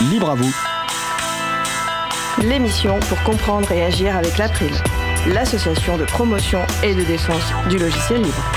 Libre à vous. L'émission pour comprendre et agir avec l'April, l'association de promotion et de défense du logiciel libre.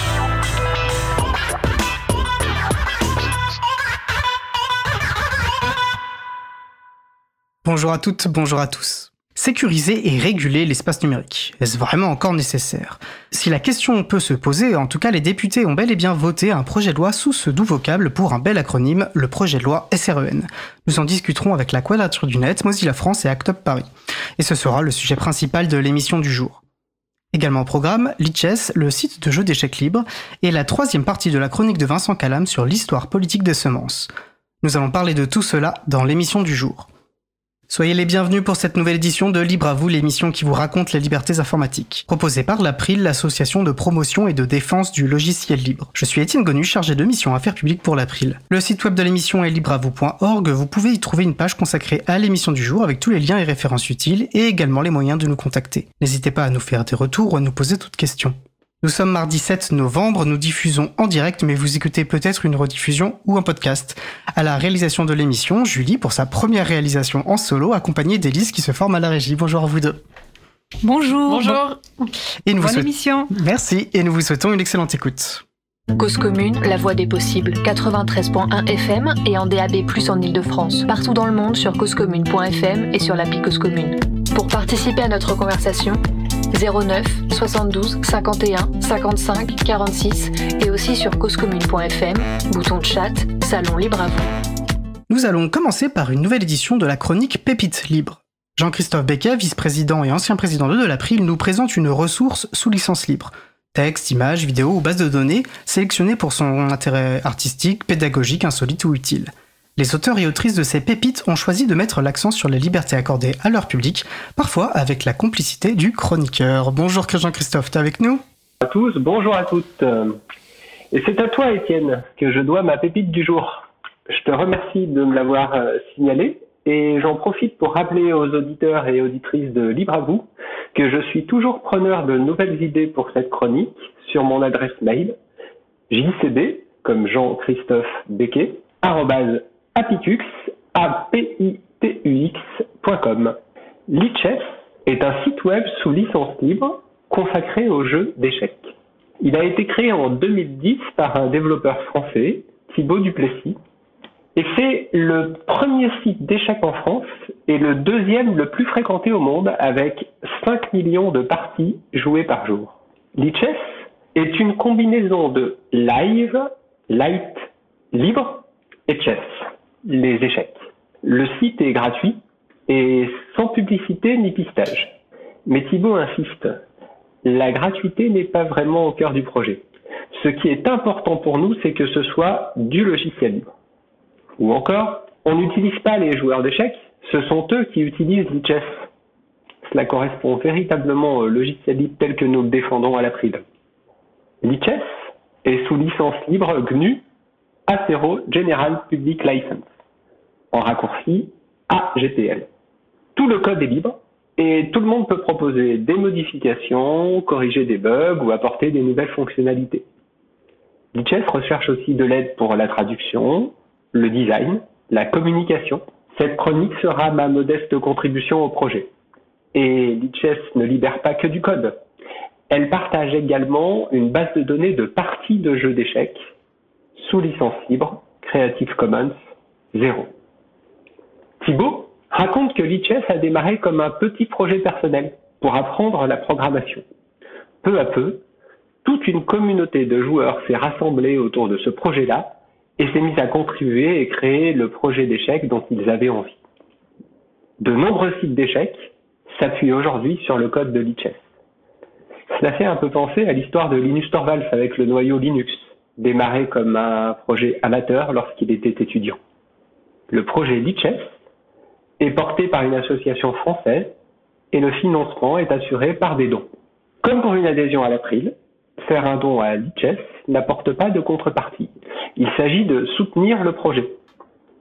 Bonjour à toutes, bonjour à tous. Sécuriser et réguler l'espace numérique. Est-ce vraiment encore nécessaire? Si la question peut se poser, en tout cas les députés ont bel et bien voté un projet de loi sous ce doux vocable pour un bel acronyme, le projet de loi SREN. Nous en discuterons avec la Quadrature du Net, Mozilla France et Act Paris. Et ce sera le sujet principal de l'émission du jour. Également au programme, Lichess, le site de jeux d'échecs libre, et la troisième partie de la chronique de Vincent Calam sur l'histoire politique des semences. Nous allons parler de tout cela dans l'émission du jour. Soyez les bienvenus pour cette nouvelle édition de Libre à vous, l'émission qui vous raconte les libertés informatiques, proposée par l'April, l'association de promotion et de défense du logiciel libre. Je suis Étienne Gonu, chargé de mission affaires publiques pour l'April. Le site web de l'émission est libreavou.org, vous pouvez y trouver une page consacrée à l'émission du jour avec tous les liens et références utiles et également les moyens de nous contacter. N'hésitez pas à nous faire des retours ou à nous poser toutes questions. Nous sommes mardi 7 novembre, nous diffusons en direct, mais vous écoutez peut-être une rediffusion ou un podcast. À la réalisation de l'émission, Julie pour sa première réalisation en solo, accompagnée d'Élise qui se forme à la régie. Bonjour à vous deux. Bonjour. Bonjour. Et nous Bonne vous souhaitons- émission. Merci et nous vous souhaitons une excellente écoute. Cause commune, la voix des possibles, 93.1 FM et en DAB+, en Ile-de-France. Partout dans le monde sur causecommune.fm et sur l'appli Cause Commune. Pour participer à notre conversation, 09 72 51 55 46 et aussi sur causecommune.fm, bouton de chat, salon libre à vous. Nous allons commencer par une nouvelle édition de la chronique Pépite Libre. Jean-Christophe Becquet, vice-président et ancien président de l'April, nous présente une ressource sous licence libre. Texte, images, vidéos ou bases de données sélectionnées pour son intérêt artistique, pédagogique, insolite ou utile. Les auteurs et autrices de ces pépites ont choisi de mettre l'accent sur les libertés accordées à leur public, parfois avec la complicité du chroniqueur. Bonjour Jean-Christophe, t'es avec nous? À tous, bonjour à toutes. Et c'est à toi, Étienne, que je dois ma pépite du jour. Je te remercie de me l'avoir euh, signalé et j'en profite pour rappeler aux auditeurs et auditrices de Libre à vous que je suis toujours preneur de nouvelles idées pour cette chronique sur mon adresse mail jcb, comme Jean-Christophe Becquet, apitux, A-P-I-T-U-X.com. Lichess est un site web sous licence libre consacré aux jeux d'échecs. Il a été créé en 2010 par un développeur français, Thibaut Duplessis, et c'est le premier site d'échecs en France et le deuxième le plus fréquenté au monde avec 5 millions de parties jouées par jour. Lichess est une combinaison de live, light, libre et chess, les échecs. Le site est gratuit et sans publicité ni pistage. Mais Thibaut insiste, la gratuité n'est pas vraiment au cœur du projet. Ce qui est important pour nous, c'est que ce soit du logiciel libre. Ou encore, on n'utilise pas les joueurs d'échecs, ce sont eux qui utilisent Lichess. Cela correspond véritablement au logiciel libre tel que nous le défendons à l'April. Lichess est sous licence libre GNU A0 General Public License, en raccourci AGPL. Tout le code est libre et tout le monde peut proposer des modifications, corriger des bugs ou apporter des nouvelles fonctionnalités. Lichess recherche aussi de l'aide pour la traduction, le design, la communication. Cette chronique sera ma modeste contribution au projet. Et Lichess ne libère pas que du code. Elle partage également une base de données de parties de jeux d'échecs sous licence libre Creative Commons 0. Thibaut raconte que Lichess a démarré comme un petit projet personnel pour apprendre la programmation. Peu à peu, toute une communauté de joueurs s'est rassemblée autour de ce projet-là et s'est mise à contribuer et créer le projet d'échecs dont ils avaient envie. De nombreux sites d'échecs s'appuient aujourd'hui sur le code de Lichess. Cela fait un peu penser à l'histoire de Linus Torvalds avec le noyau Linux, démarré comme un projet amateur lorsqu'il était étudiant. Le projet Lichess est porté par une association française et le financement est assuré par des dons. Comme pour une adhésion à l'April, faire un don à Lichess n'apporte pas de contrepartie. Il s'agit de soutenir le projet.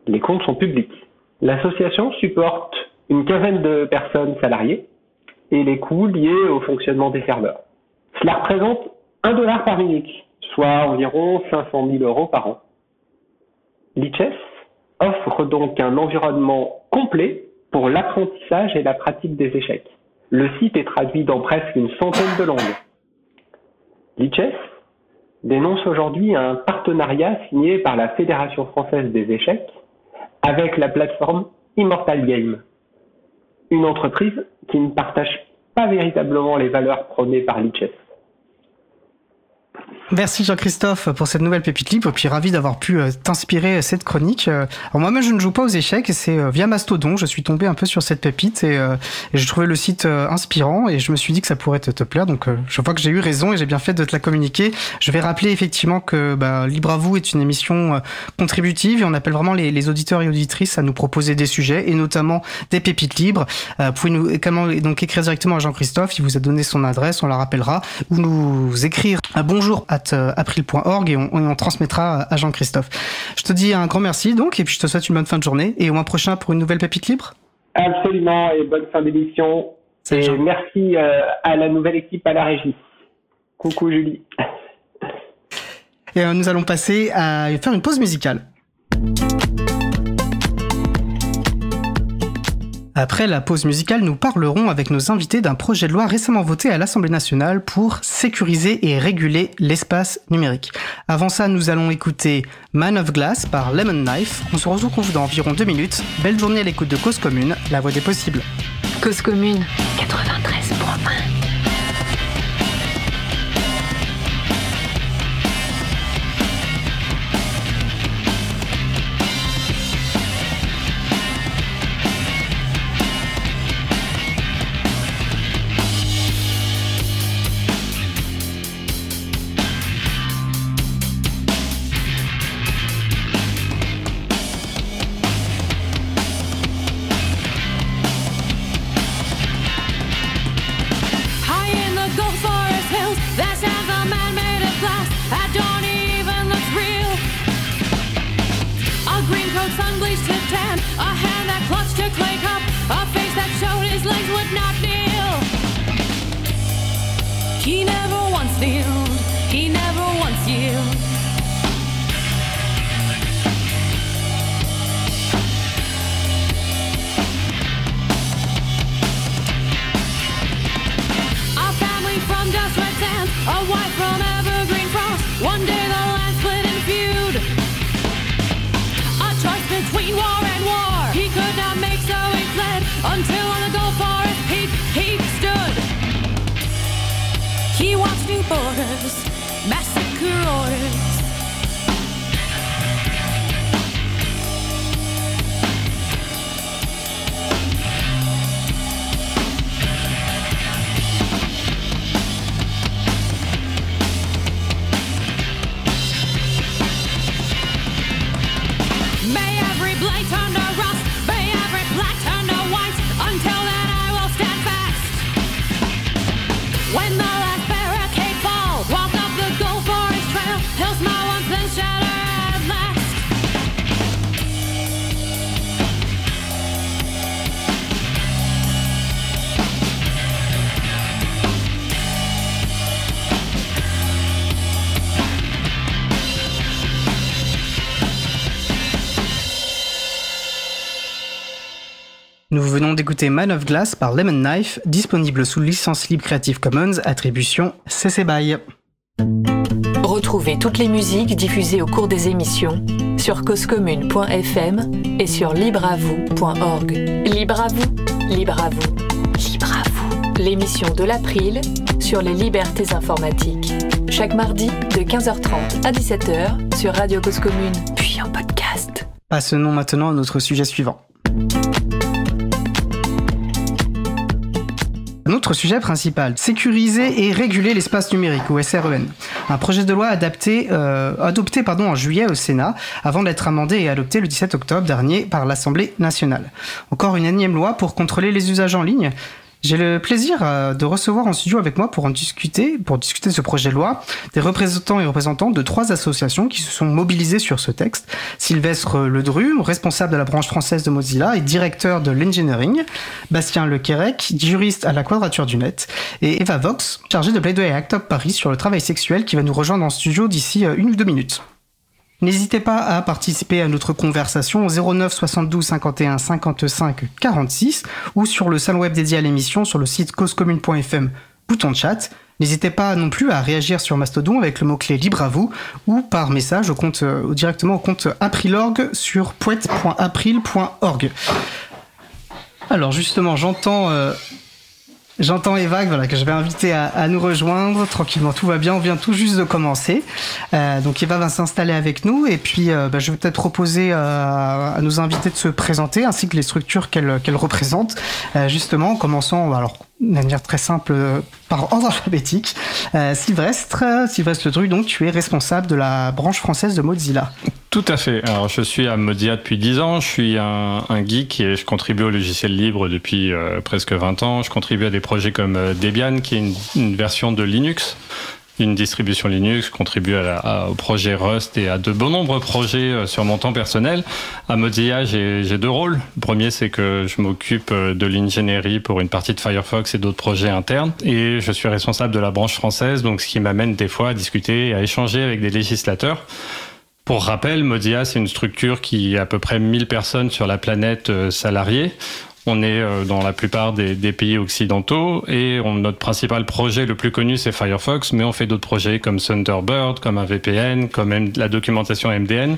Les comptes sont publics. L'association supporte une quinzaine de personnes salariées et les coûts liés au fonctionnement des serveurs. Cela représente un dollar par minute, soit environ 500 000 euros par an. Lichess offre donc un environnement complet pour l'apprentissage et la pratique des échecs. Le site est traduit dans presque une centaine de langues. Lichess dénonce aujourd'hui un partenariat signé par la Fédération française des échecs avec la plateforme Immortal Game, une entreprise qui ne partage pas véritablement les valeurs prônées par Lichess. Merci Jean-Christophe pour cette nouvelle pépite libre, puis ravi d'avoir pu euh, t'inspirer euh, cette chronique. Euh, alors moi-même je ne joue pas aux échecs et c'est via Mastodon, je suis tombé un peu sur cette pépite et, et je trouvais le site inspirant et je me suis dit que ça pourrait te, plaire, donc je vois que j'ai eu raison et j'ai bien fait de te la communiquer. Je vais rappeler effectivement que bah, Libre à vous est une émission contributive et on appelle vraiment les, auditeurs et auditrices à nous proposer des sujets et notamment des pépites libres. vous pouvez nous également donc écrire directement à Jean-Christophe, il vous a donné son adresse, on la rappellera, ou nous écrire à bonjour at euh, april.org et on, transmettra à Jean-Christophe. Je te dis un grand merci donc et puis je te souhaite une bonne fin de journée et au mois prochain pour une nouvelle pépite libre. Absolument et bonne fin d'émission. Et merci euh, à la nouvelle équipe à la régie. Coucou Julie. Et euh, nous allons passer à faire une pause musicale. Après la pause musicale, nous parlerons avec nos invités d'un projet de loi récemment voté à l'Assemblée nationale pour sécuriser et réguler l'espace numérique. Avant ça, nous allons écouter Man of Glass par Lemon Knife. On se retrouve dans environ deux minutes. Belle journée à l'écoute de Cause Commune, la voix des possibles. Cause Commune 93.1 Nous venons d'écouter Man of Glass par Lemon Knife, disponible sous licence libre Creative Commons, attribution CC BY. Retrouvez toutes les musiques diffusées au cours des émissions sur causecommune.fm et sur libreavoue.org. Libre à vous, libre à vous, libre à vous. L'émission de l'April sur les libertés informatiques. Chaque mardi de 15h30 à 17h sur Radio Cause Commune, puis en podcast. Passons maintenant à notre sujet suivant. Notre sujet principal, sécuriser et réguler l'espace numérique, ou SREN. Un projet de loi euh, adopté en juillet au Sénat, avant d'être amendé et adopté le 17 octobre dernier par l'Assemblée nationale. Encore une énième loi pour contrôler les usages en ligne, j'ai le plaisir euh, de recevoir en studio avec moi pour en discuter, pour discuter de ce projet de loi, des représentants et représentantes de trois associations qui se sont mobilisées sur ce texte. Sylvestre Ledru, responsable de la branche française de Mozilla et directeur de l'engineering. Bastien Lequerec, juriste à la Quadrature du Net. Et Eva Vox, chargée de à Act Paris sur le travail sexuel qui va nous rejoindre en studio d'ici euh, une ou deux minutes. N'hésitez pas à participer à notre conversation au 09 72 51 55 46 ou sur le salon web dédié à l'émission sur le site causecommune.fm, bouton de chat. N'hésitez pas non plus à réagir sur Mastodon avec le mot-clé libre à vous ou par message au compte, euh, directement au compte Aprilorg sur poète.april.org. Alors justement, j'entends euh, J'entends Eva voilà, que je vais inviter à, nous rejoindre tranquillement. Tout va bien, on vient tout juste de commencer. Euh, donc Eva va s'installer avec nous et puis euh, bah, je vais peut-être proposer à nos invités de se présenter ainsi que les structures qu'elle qu'elle représente. justement, en commençant alors de manière très simple par ordre alphabétique. Sylvestre, Sylvestre Dru, donc tu es responsable de la branche française de Mozilla. Tout à fait. Alors, je suis à Modia depuis 10 ans. Je suis un, geek et je contribue au logiciel libre depuis euh, presque 20 ans. Je contribue à des projets comme euh, Debian, qui est une, version de Linux, une distribution Linux. Contribue à au projet Rust et à de bon nombreux projets euh, sur mon temps personnel. À Mozilla, j'ai deux rôles. Le premier, c'est que je m'occupe de l'ingénierie pour une partie de Firefox et d'autres projets internes. Et je suis responsable de la branche française, donc ce qui m'amène des fois à discuter et à échanger avec des législateurs pour rappel, Modia, c'est une structure qui a à peu près 1000 personnes sur la planète euh, salariées. On est euh, dans la plupart des, pays occidentaux et notre principal projet le plus connu c'est Firefox, mais on fait d'autres projets comme Thunderbird, comme un VPN, comme la documentation MDN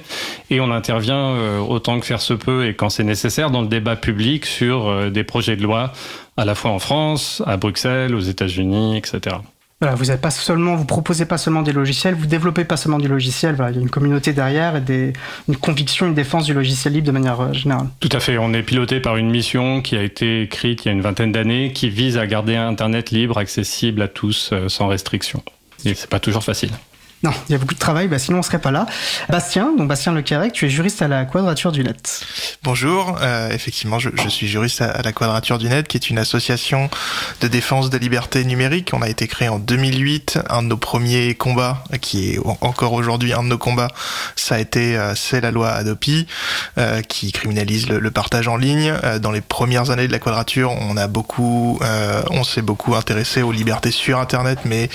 et on intervient euh, autant que faire se peut et quand c'est nécessaire dans le débat public sur des projets de loi à la fois en France, à Bruxelles, aux États-Unis, etc. Voilà, vous êtes pas seulement, vous proposez pas seulement des logiciels, vous développez pas seulement du logiciel. Il y a une communauté derrière et une conviction, une défense du logiciel libre de manière euh, générale. Tout à fait. On est piloté par une mission qui a été écrite il y a une vingtaine d'années, qui vise à garder Internet libre, accessible à tous, euh, sans restriction. Et c'est pas toujours facile. Non, il y a beaucoup de travail, bah sinon on serait pas là. Bastien, donc Bastien Lecarec, tu es juriste à la Quadrature du Net. Bonjour, euh, effectivement, je, suis juriste à, la Quadrature du Net, qui est une association de défense des libertés numériques. On a été créé en 2008. Un de nos premiers combats, qui est encore aujourd'hui un de nos combats, euh, c'est la loi Adopi, euh, qui criminalise le, le, partage en ligne. Dans les premières années de la Quadrature, on s'est beaucoup intéressé aux libertés sur Internet, mais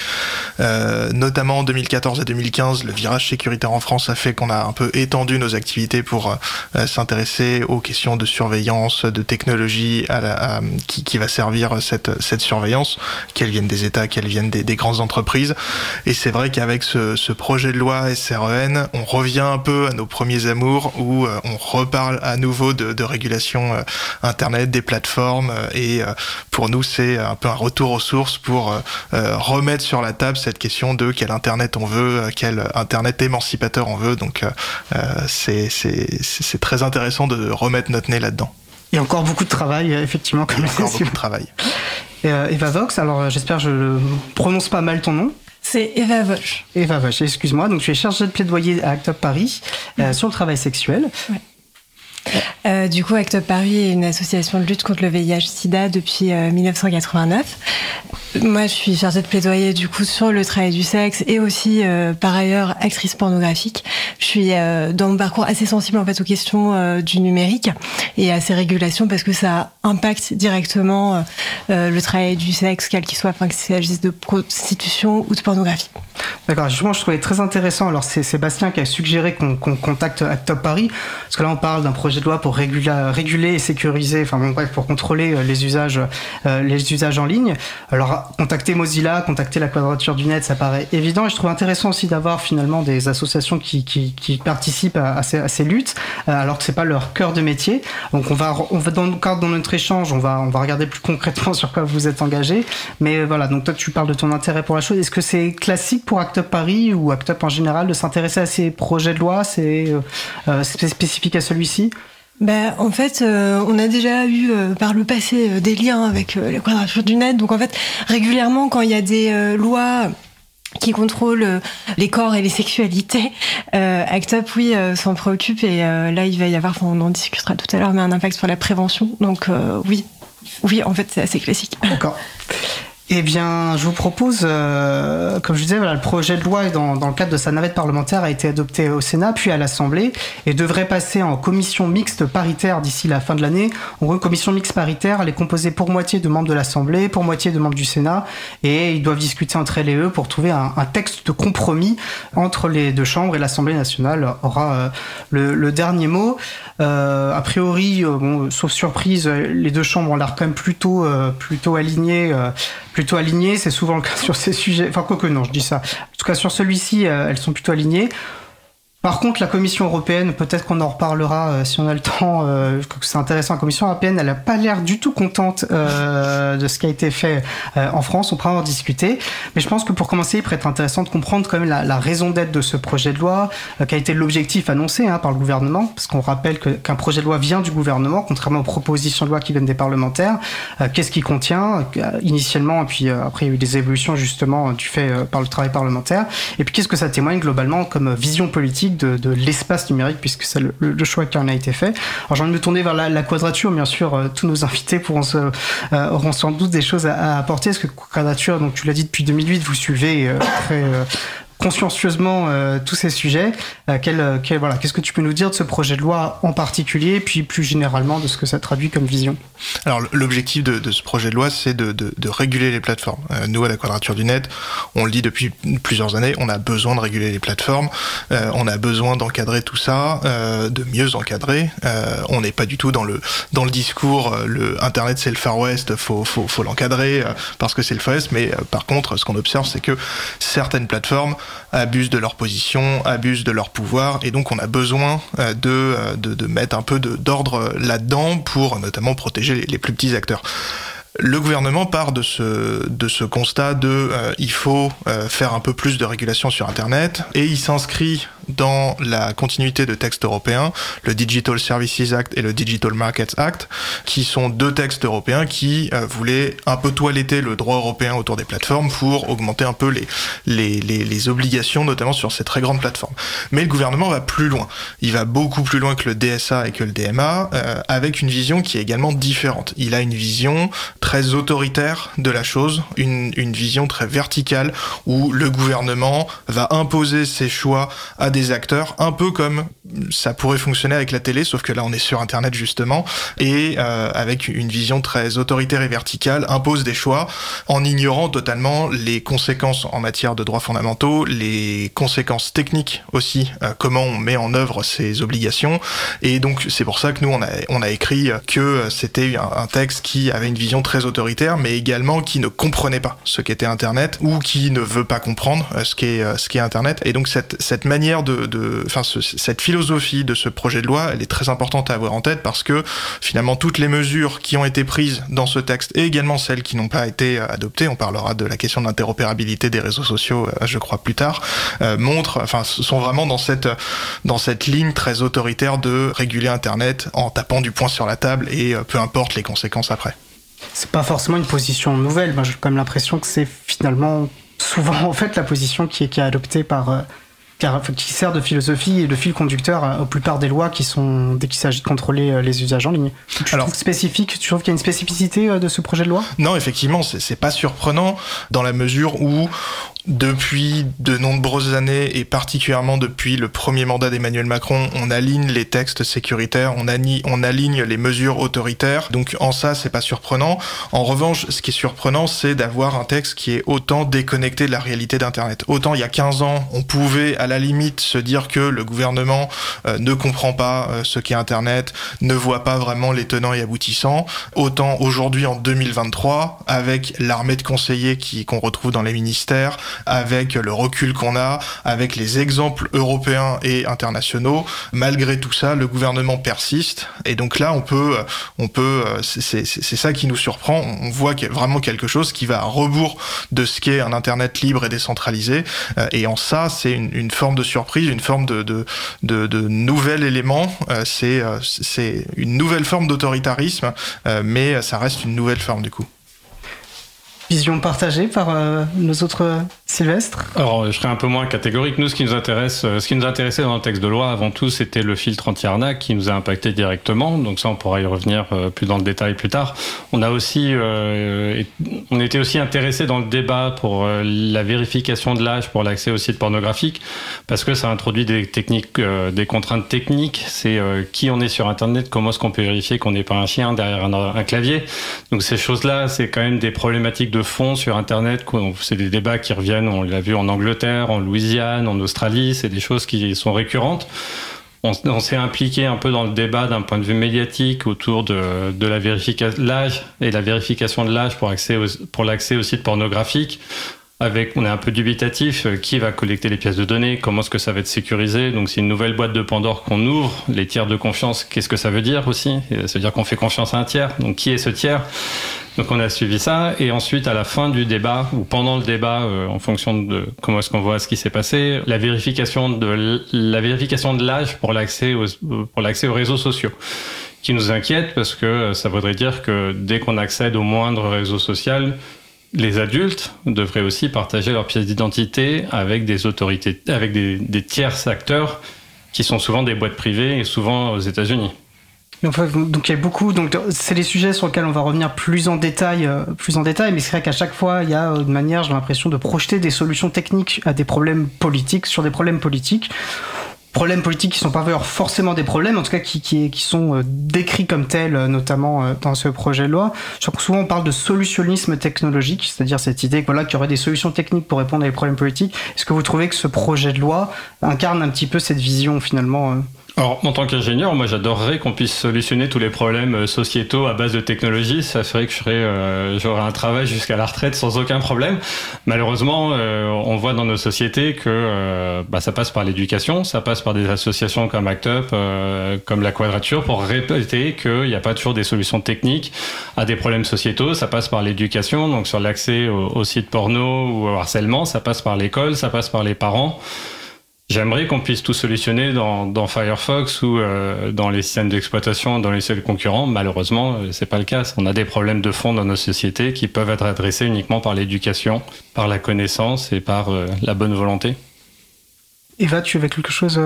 notamment en 2014 à 2015, le virage sécuritaire en France a fait qu'on a un peu étendu nos activités pour euh, s'intéresser aux questions de surveillance, de technologie qui, va servir cette, cette surveillance, qu'elle vienne des États, qu'elle vienne des, des, grandes entreprises. Et c'est vrai qu'avec ce, projet de loi SREN, on revient un peu à nos premiers amours où euh, on reparle à nouveau de, régulation euh, Internet, des plateformes. et pour nous, c'est un peu un retour aux sources pour remettre sur la table cette question de quel Internet on veut euh, quel Internet émancipateur on veut. Donc euh, euh, c'est très intéressant de remettre notre nez là-dedans. Il y a encore beaucoup de travail, effectivement, comme encore beaucoup de travail. Eva Vox, alors j'espère que je prononce pas mal ton nom. C'est Eva Vosch. Eva Vosch, excuse-moi. Donc, tu es chargée de plaidoyer à Act Paris sur le travail sexuel. Euh, du coup, Act Up Paris est une association de lutte contre le VIH/SIDA depuis 1989. Euh, Moi, je suis chargée de plaidoyer du coup sur le travail du sexe et aussi, euh, par ailleurs, actrice pornographique. Je suis dans mon parcours assez sensible en fait aux questions du numérique et à ces régulations parce que ça impacte directement le travail du sexe, quel qu'il soit, enfin, qu'il s'agisse de prostitution ou de pornographie. D'accord. Justement, je trouvais très intéressant. Alors, c'est Sébastien qui a suggéré qu'on contacte Act Up Paris parce que là, on parle d'un projet de loi pour réguler, et sécuriser, enfin bon, bref, pour contrôler euh, les usages, euh, les usages en ligne. Alors, contacter Mozilla, contacter la Quadrature du Net, ça paraît évident. Et je trouve intéressant aussi d'avoir finalement des associations qui, participent à, ces, luttes, euh, alors que c'est pas leur cœur de métier. Donc, on va, on va dans de notre échange, on va, on va regarder plus concrètement sur quoi vous êtes engagé. Mais voilà, donc toi, tu parles de ton intérêt pour la chose. Est-ce que c'est classique pour Act Up Paris ou Act Up en général de s'intéresser à ces projets de loi C'est spécifique à celui-ci? Ben, en fait, euh, on a déjà eu euh, par le passé euh, des liens avec les quadratures du net. Donc en fait, régulièrement, quand il y a des lois qui contrôlent les corps et les sexualités, ACT UP, oui, s'en préoccupe. Et là, il va y avoir, on en discutera tout à l'heure, mais un impact sur la prévention. Donc oui, oui, en fait, c'est assez classique. D'accord. Eh bien, je vous propose, euh, comme je disais, voilà, le projet de loi, dans, dans, le cadre de sa navette parlementaire, a été adopté au Sénat, puis à l'Assemblée, et devrait passer en commission mixte paritaire d'ici la fin de l'année. En gros, une commission mixte paritaire, elle est composée pour moitié de membres de l'Assemblée, pour moitié de membres du Sénat, et ils doivent discuter entre elles et eux pour trouver un, texte de compromis entre les deux chambres, et l'Assemblée nationale aura euh, le, dernier mot. Euh, a priori, euh, bon, sauf surprise, les deux chambres ont l'air quand même plutôt, euh, plutôt alignées plutôt alignées. C'est souvent le cas sur ces sujets. Enfin, quoi que non, je dis ça. En tout cas, sur celui-ci, euh, elles sont plutôt alignées. Par contre, la Commission européenne, peut-être qu'on en reparlera euh, si on a le temps, euh, que c'est intéressant, la Commission européenne, elle n'a pas l'air du tout contente euh, de ce qui a été fait euh, en France, on pourra en discuter. Mais je pense que pour commencer, il pourrait être intéressant de comprendre quand même la, la raison d'être de ce projet de loi, euh, qui a été l'objectif annoncé hein, par le gouvernement, parce qu'on rappelle qu'un projet de loi vient du gouvernement, contrairement aux propositions de loi qui viennent des parlementaires. Euh, Qu'est-ce qu'il contient initialement, et puis après il y a eu des évolutions justement du fait par le travail parlementaire. Et puis qu'est-ce que ça témoigne globalement comme vision politique de, l'espace numérique, puisque c'est le, choix qui en a été fait. Alors j'ai envie de me tourner vers la, quadrature, bien sûr, euh, tous nos invités pourront se, euh, auront sans doute des choses à, à apporter, parce que quadrature, donc tu l'as dit depuis 2008, vous suivez euh, très consciencieusement euh, tous ces sujets. Euh, voilà, qu'est-ce que tu peux nous dire de ce projet de loi en particulier, puis plus généralement de ce que ça traduit comme vision? Alors l'objectif de, ce projet de loi, c'est de, réguler les plateformes. Euh, nous, à la Quadrature du Net, on le dit depuis plusieurs années, on a besoin de réguler les plateformes, euh, on a besoin d'encadrer tout ça, euh, de mieux encadrer. Euh, on n'est pas du tout dans le dans le discours, le Internet c'est le Far West, faut faut, faut l'encadrer parce que c'est le Far West. Mais par contre, ce qu'on observe, c'est que certaines plateformes abusent de leur position, abusent de leur pouvoir, et donc on a besoin de, de, de mettre un peu d'ordre là-dedans pour notamment protéger les, plus petits acteurs. Le gouvernement part de ce, constat de euh, il faut euh, faire un peu plus de régulation sur Internet et il s'inscrit dans la continuité de textes européens, le Digital Services Act et le Digital Markets Act, qui sont deux textes européens qui euh, voulaient un peu toiletter le droit européen autour des plateformes pour augmenter un peu les, les, les, les obligations, notamment sur ces très grandes plateformes. Mais le gouvernement va plus loin. Il va beaucoup plus loin que le DSA et que le DMA, euh, avec une vision qui est également différente. Il a une vision très autoritaire de la chose, une, une vision très verticale où le gouvernement va imposer ses choix à des acteurs, un peu comme ça pourrait fonctionner avec la télé, sauf que là on est sur Internet justement, et euh, avec une vision très autoritaire et verticale, impose des choix en ignorant totalement les conséquences en matière de droits fondamentaux, les conséquences techniques aussi, euh, comment on met en œuvre ces obligations, et donc c'est pour ça que nous on a, on a écrit que c'était un, texte qui avait une vision très autoritaire, mais également qui ne comprenait pas ce qu'était Internet, ou qui ne veut pas comprendre euh, ce qu'est ce Internet, et donc cette, cette manière cette philosophie de ce projet de loi, elle est très importante à avoir en tête parce que finalement toutes les mesures qui ont été prises dans ce texte et également celles qui n'ont pas été adoptées, on parlera de la question de l'interopérabilité des réseaux sociaux, je crois plus tard, euh, montrent, enfin, sont vraiment dans cette dans cette ligne très autoritaire de réguler Internet en tapant du poing sur la table et euh, peu importe les conséquences après. C'est pas forcément une position nouvelle. J'ai quand même l'impression que c'est finalement souvent en fait la position qui est, qui adoptée par euh, car, qui sert de philosophie et de fil conducteur à, aux plupart des lois qui sont dès qu'il s'agit de contrôler euh, les usages en ligne. Tu Alors spécifique, tu trouves qu'il y a une spécificité euh, de ce projet de loi? Non, effectivement, c'est pas surprenant dans la mesure où depuis de nombreuses années et particulièrement depuis le premier mandat d'Emmanuel Macron, on aligne les textes sécuritaires, on, aligne, les mesures autoritaires. Donc en ça, c'est pas surprenant. En revanche, ce qui est surprenant, c'est d'avoir un texte qui est autant déconnecté de la réalité d'Internet. Autant il y a 15 ans, on pouvait à la limite se dire que le gouvernement euh, ne comprend pas euh, ce qu'est Internet, ne voit pas vraiment les tenants et aboutissants. Autant aujourd'hui en 2023, avec l'armée de conseillers qu'on retrouve dans les ministères, avec le recul qu'on a, avec les exemples européens et internationaux. Malgré tout ça, le gouvernement persiste. Et donc là, on peut, on peut, c'est ça qui nous surprend. On voit vraiment quelque chose qui va à rebours de ce qu'est un Internet libre et décentralisé. Et en ça, c'est une, forme de surprise, une forme de, de, de, nouvel élément. C'est c'est une nouvelle forme d'autoritarisme, mais ça reste une nouvelle forme du coup. Vision partagée par euh, nos autres Sylvestre Alors, je serais un peu moins catégorique. Nous, ce qui nous intéresse, euh, ce qui nous intéressait dans le texte de loi, avant tout, c'était le filtre anti-arnaque qui nous a impacté directement. Donc ça, on pourra y revenir euh, plus dans le détail plus tard. On a aussi, euh, on était aussi intéressé dans le débat pour la vérification de l'âge pour l'accès aux sites pornographiques, parce que ça introduit des techniques, des contraintes techniques. C'est qui on est sur Internet, comment est-ce qu'on peut vérifier qu'on n'est pas un chien derrière un, un clavier. Donc ces choses-là, c'est quand même des problématiques de fond sur Internet. C'est des débats qui reviennent on l'a vu en Angleterre, en Louisiane, en Australie, c'est des choses qui sont récurrentes. On, s'est impliqué un peu dans le débat d'un point de vue médiatique autour de, la vérification l'âge et la vérification de l'âge pour, pour l'accès aux sites pornographiques. Avec, on est un peu dubitatif, euh, qui va collecter les pièces de données, comment est-ce que ça va être sécurisé. Donc c'est une nouvelle boîte de Pandore qu'on ouvre. Les tiers de confiance, qu'est-ce que ça veut dire aussi? Ça veut dire qu'on fait confiance à un tiers. Donc qui est ce tiers? Donc on a suivi ça et ensuite à la fin du débat ou pendant le débat, euh, en fonction de comment est-ce qu'on voit ce qui s'est passé, la vérification de la vérification de l'âge pour l'accès aux, pour l'accès aux réseaux sociaux qui nous inquiète parce que ça voudrait dire que dès qu'on accède au moindre réseau social, les adultes devraient aussi partager leurs pièces d'identité avec des autorités, avec des, des tierces acteurs qui sont souvent des boîtes privées et souvent aux États-Unis donc il y a beaucoup, donc c'est les sujets sur lesquels on va revenir plus en détail, euh, plus en détail. Mais c'est vrai qu'à chaque fois, il y a une manière, j'ai l'impression, de projeter des solutions techniques à des problèmes politiques sur des problèmes politiques. Problèmes politiques qui sont pas forcément des problèmes, en tout cas qui, sont euh, décrits comme tels, euh, notamment dans ce projet de loi. Je souvent on parle de solutionnisme technologique, c'est-à-dire cette idée voilà, qu'il y aurait des solutions techniques pour répondre à des problèmes politiques. Est-ce que vous trouvez que ce projet de loi incarne un petit peu cette vision finalement alors, en tant qu'ingénieur, moi, j'adorerais qu'on puisse solutionner tous les problèmes euh, sociétaux à base de technologie. Ça ferait que euh, j'aurais un travail jusqu'à la retraite sans aucun problème. Malheureusement, euh, on voit dans nos sociétés que bah, ça passe par l'éducation, ça passe par des associations comme ACT UP, comme la Quadrature, pour répéter qu'il n'y a pas toujours des solutions techniques à des problèmes sociétaux. Ça passe par l'éducation, donc sur l'accès aux sites porno ou au harcèlement, ça passe par l'école, ça passe par les parents. J'aimerais qu'on puisse tout solutionner dans, Firefox ou euh, dans les systèmes d'exploitation, dans les seuls concurrents. Malheureusement, euh, c'est pas le cas. On a des problèmes de fond dans nos sociétés qui peuvent être adressés uniquement par l'éducation, par la connaissance et par euh, la bonne volonté. Eva, tu avais quelque chose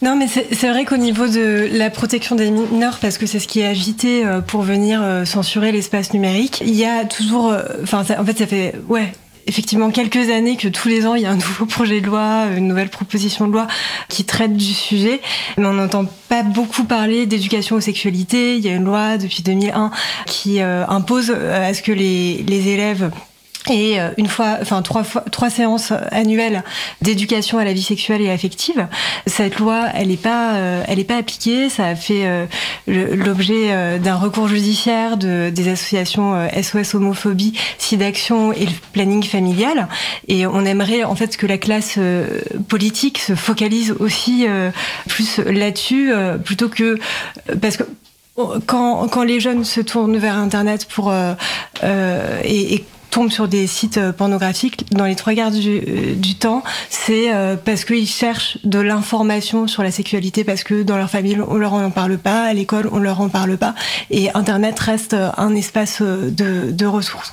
non, mais c'est vrai qu'au niveau de la protection des mineurs, parce que c'est ce qui est agité pour venir censurer l'espace numérique, il y a toujours, enfin, en fait, ça fait, ouais, effectivement quelques années que tous les ans il y a un nouveau projet de loi, une nouvelle proposition de loi qui traite du sujet, mais on n'entend pas beaucoup parler d'éducation aux sexualités. Il y a une loi depuis 2001 qui euh, impose euh, à ce que les, les élèves et euh, une fois, enfin trois séances annuelles d'éducation à la vie sexuelle et affective. Cette loi, elle n'est pas, euh, elle pas appliquée. Ça a fait euh, l'objet d'un recours judiciaire de des associations SOS homophobie, SIDAction et le planning familial. Et on aimerait en fait que la classe politique se focalise aussi plus là-dessus, plutôt que parce que quand, quand les jeunes se tournent vers Internet pour et tombent sur des sites euh, pornographiques, dans les trois quarts du, euh, temps, c'est euh, parce qu'ils cherchent de l'information sur la sexualité, parce que dans leur famille, on leur en parle pas, à l'école, on leur en parle pas, et Internet reste un espace de ressources.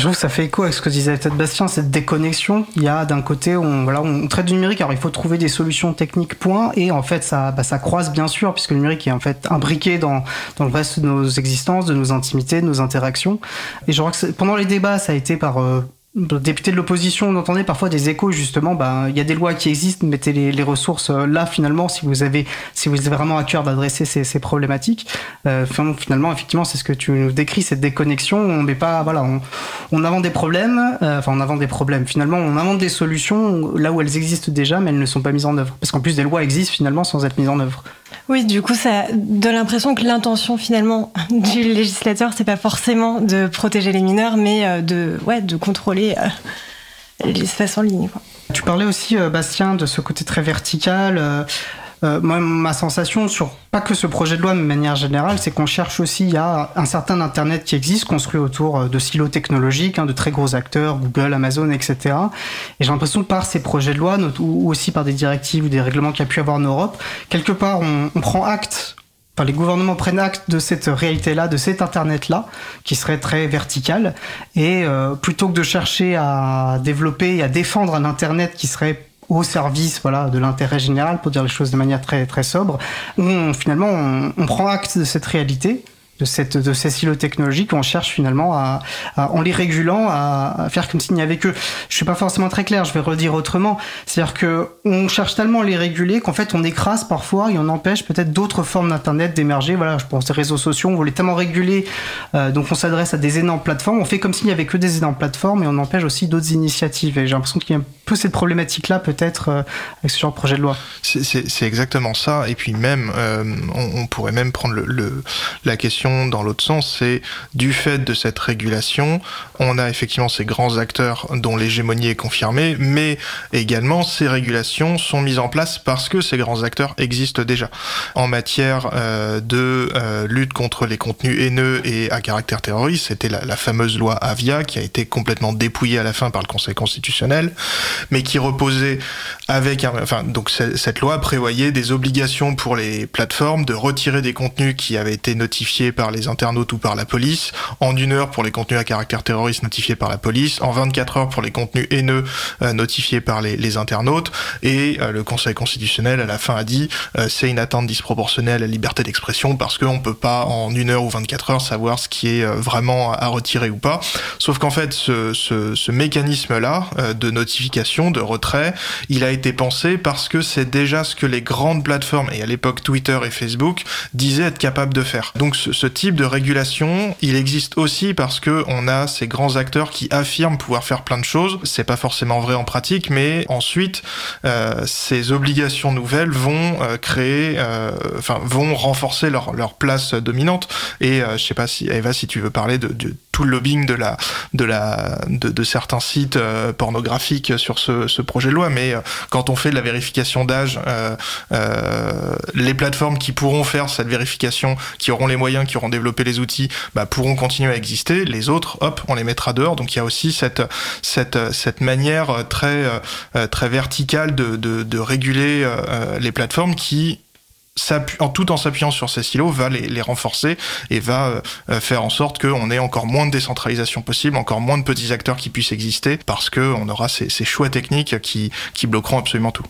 Je trouve que ça fait écho avec ce que disait peut-être Bastien, cette déconnexion. Il y a d'un côté, on, voilà, on traite du numérique, alors il faut trouver des solutions techniques, point, et en fait, ça, bah, ça croise bien sûr, puisque le numérique est en fait imbriqué dans, dans le reste de nos existences, de nos intimités, de nos interactions. Et je crois que pendant les débats, ça a été par euh, député de l'opposition, on entendait parfois des échos justement. Ben, il y a des lois qui existent, mettez les, les ressources euh, là finalement si vous avez si vous avez vraiment à cœur d'adresser ces, ces, problématiques. Euh, finalement, effectivement, c'est ce que tu nous décris cette déconnexion. On met pas, voilà, on, on invente des problèmes. Euh, enfin, on invente des problèmes. Finalement, on invente des solutions là où elles existent déjà, mais elles ne sont pas mises en œuvre. Parce qu'en plus, des lois existent finalement sans être mises en œuvre. Oui, du coup, ça donne l'impression que l'intention finalement du législateur, c'est pas forcément de protéger les mineurs, mais euh, de, ouais, de contrôler euh, l'espace en ligne. Tu parlais aussi, euh, Bastien, de ce côté très vertical. Euh, moi, ma sensation sur pas que ce projet de loi, mais de manière générale, c'est qu'on cherche aussi, il y a un certain Internet qui existe, construit autour euh, de silos technologiques, hein, de très gros acteurs, Google, Amazon, etc. Et j'ai l'impression que par ces projets de loi, ou aussi par des directives ou des règlements qu'il y a pu avoir en Europe, quelque part, on, on prend acte enfin, les gouvernements prennent acte de cette réalité-là, de cet Internet-là, qui serait très vertical, et euh, plutôt que de chercher à développer et à défendre un Internet qui serait au service voilà de l'intérêt général pour dire les choses de manière très très sobre. On, finalement on, on prend acte de cette réalité de, cette, de ces silos technologiques, on cherche finalement à, en les régulant, à, faire comme s'il n'y avait que. Je suis pas forcément très clair, je vais redire autrement. C'est-à-dire que on cherche tellement à les réguler qu'en fait on écrase parfois et on empêche peut-être d'autres formes d'internet d'émerger. Voilà, je pense aux réseaux sociaux, on voulait tellement réguler, euh, donc on s'adresse à des énormes plateformes. On fait comme s'il n'y avait que des énormes plateformes et on empêche aussi d'autres initiatives. Et j'ai l'impression qu'il y a un peu cette problématique-là peut-être euh, avec ce genre de projet de loi. C'est exactement ça. Et puis même, euh, on, pourrait même prendre la question dans l'autre sens, c'est du fait de cette régulation, on a effectivement ces grands acteurs dont l'hégémonie est confirmée, mais également ces régulations sont mises en place parce que ces grands acteurs existent déjà. En matière euh, de euh, lutte contre les contenus haineux et à caractère terroriste, c'était la, fameuse loi Avia qui a été complètement dépouillée à la fin par le Conseil constitutionnel, mais qui reposait avec enfin donc cette loi prévoyait des obligations pour les plateformes de retirer des contenus qui avaient été notifiés par les internautes ou par la police, en une heure pour les contenus à caractère terroriste notifiés par la police, en 24 heures pour les contenus haineux euh, notifiés par les, les internautes, et euh, le Conseil constitutionnel à la fin a dit euh, c'est une attente disproportionnée à la liberté d'expression parce qu'on peut pas en une heure ou 24 heures savoir ce qui est vraiment à retirer ou pas. Sauf qu'en fait ce, ce, mécanisme-là de notification, de retrait, il a été pensé parce que c'est déjà ce que les grandes plateformes, et à l'époque Twitter et Facebook, disaient être capables de faire. Donc ce type de régulation, il existe aussi parce que on a ces grands acteurs qui affirment pouvoir faire plein de choses. C'est pas forcément vrai en pratique, mais ensuite, euh, ces obligations nouvelles vont euh, créer, euh, enfin, vont renforcer leur, leur place dominante. Et euh, je sais pas si Eva, si tu veux parler de, de tout le lobbying de la, de la, de, certains sites euh, pornographiques sur ce, ce, projet de loi, mais quand on fait de la vérification d'âge, les plateformes qui pourront faire cette vérification, qui auront les moyens, qui auront développé les outils, bah, pourront continuer à exister. Les autres, hop, on les mettra dehors. Donc il y a aussi cette, manière très, très verticale de, de, de réguler les plateformes qui tout en s'appuyant sur ces silos, va les, renforcer et va euh, faire en sorte qu'on ait encore moins de décentralisation possible, encore moins de petits acteurs qui puissent exister, parce qu'on aura ces, choix techniques qui bloqueront absolument tout.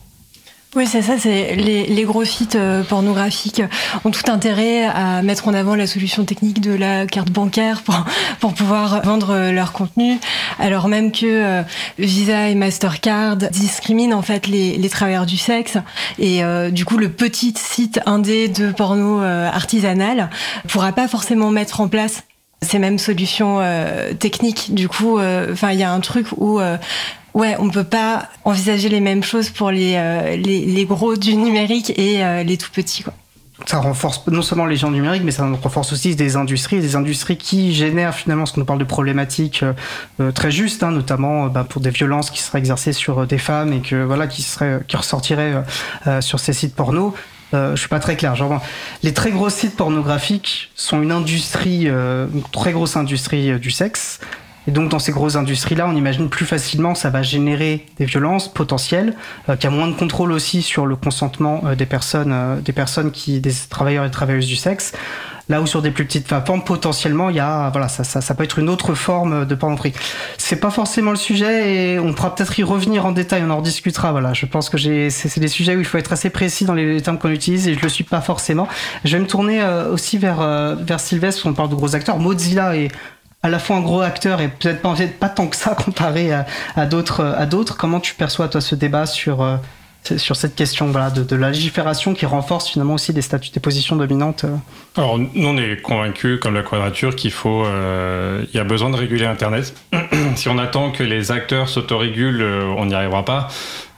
Oui, c'est ça. C'est les, les, gros sites euh, pornographiques ont tout intérêt à mettre en avant la solution technique de la carte bancaire pour, pour pouvoir vendre leur contenu, alors même que euh, Visa et Mastercard discriminent en fait les, les travailleurs du sexe et euh, du coup le petit site indé de porno euh, artisanal pourra pas forcément mettre en place ces mêmes solutions euh, techniques. Du coup, enfin, il y a un truc où Ouais, on peut pas envisager les mêmes choses pour les, euh, les, gros du numérique et euh, les tout petits. Quoi. Ça renforce non seulement les gens numériques, mais ça renforce aussi des industries, des industries qui génèrent finalement ce qu'on parle de problématiques euh, très justes, hein, notamment bah, pour des violences qui seraient exercées sur des femmes et que voilà qui seraient qui ressortiraient sur ces sites porno. Euh, je suis pas très clair. Les très gros sites pornographiques sont une industrie, une très grosse industrie du sexe. Et donc dans ces grosses industries-là, on imagine plus facilement ça va générer des violences potentielles, euh, qu'il y a moins de contrôle aussi sur le consentement euh, des personnes, euh, des personnes qui, des travailleurs et travailleuses du sexe. Là où sur des plus petites plateformes, potentiellement, il y a, voilà, ça, ça, ça peut être une autre forme de pornographie. C'est pas forcément le sujet et on pourra peut-être y revenir en détail, on en rediscutera. Voilà, je pense que j'ai, c'est des sujets où il faut être assez précis dans les termes qu'on utilise et je le suis pas forcément. Je vais me tourner euh, aussi vers, euh, vers Sylvestre, on parle de gros acteurs. Mozilla et à la fois un gros acteur et peut-être pas, tant que ça comparé à, d'autres. Comment tu perçois toi ce débat sur euh, sur cette question voilà, de, la légifération qui renforce finalement aussi des statuts, des positions dominantes euh Alors nous on est convaincus comme la quadrature qu'il faut, euh, il y a besoin de réguler Internet. si on attend que les acteurs s'autorégulent, on n'y arrivera pas.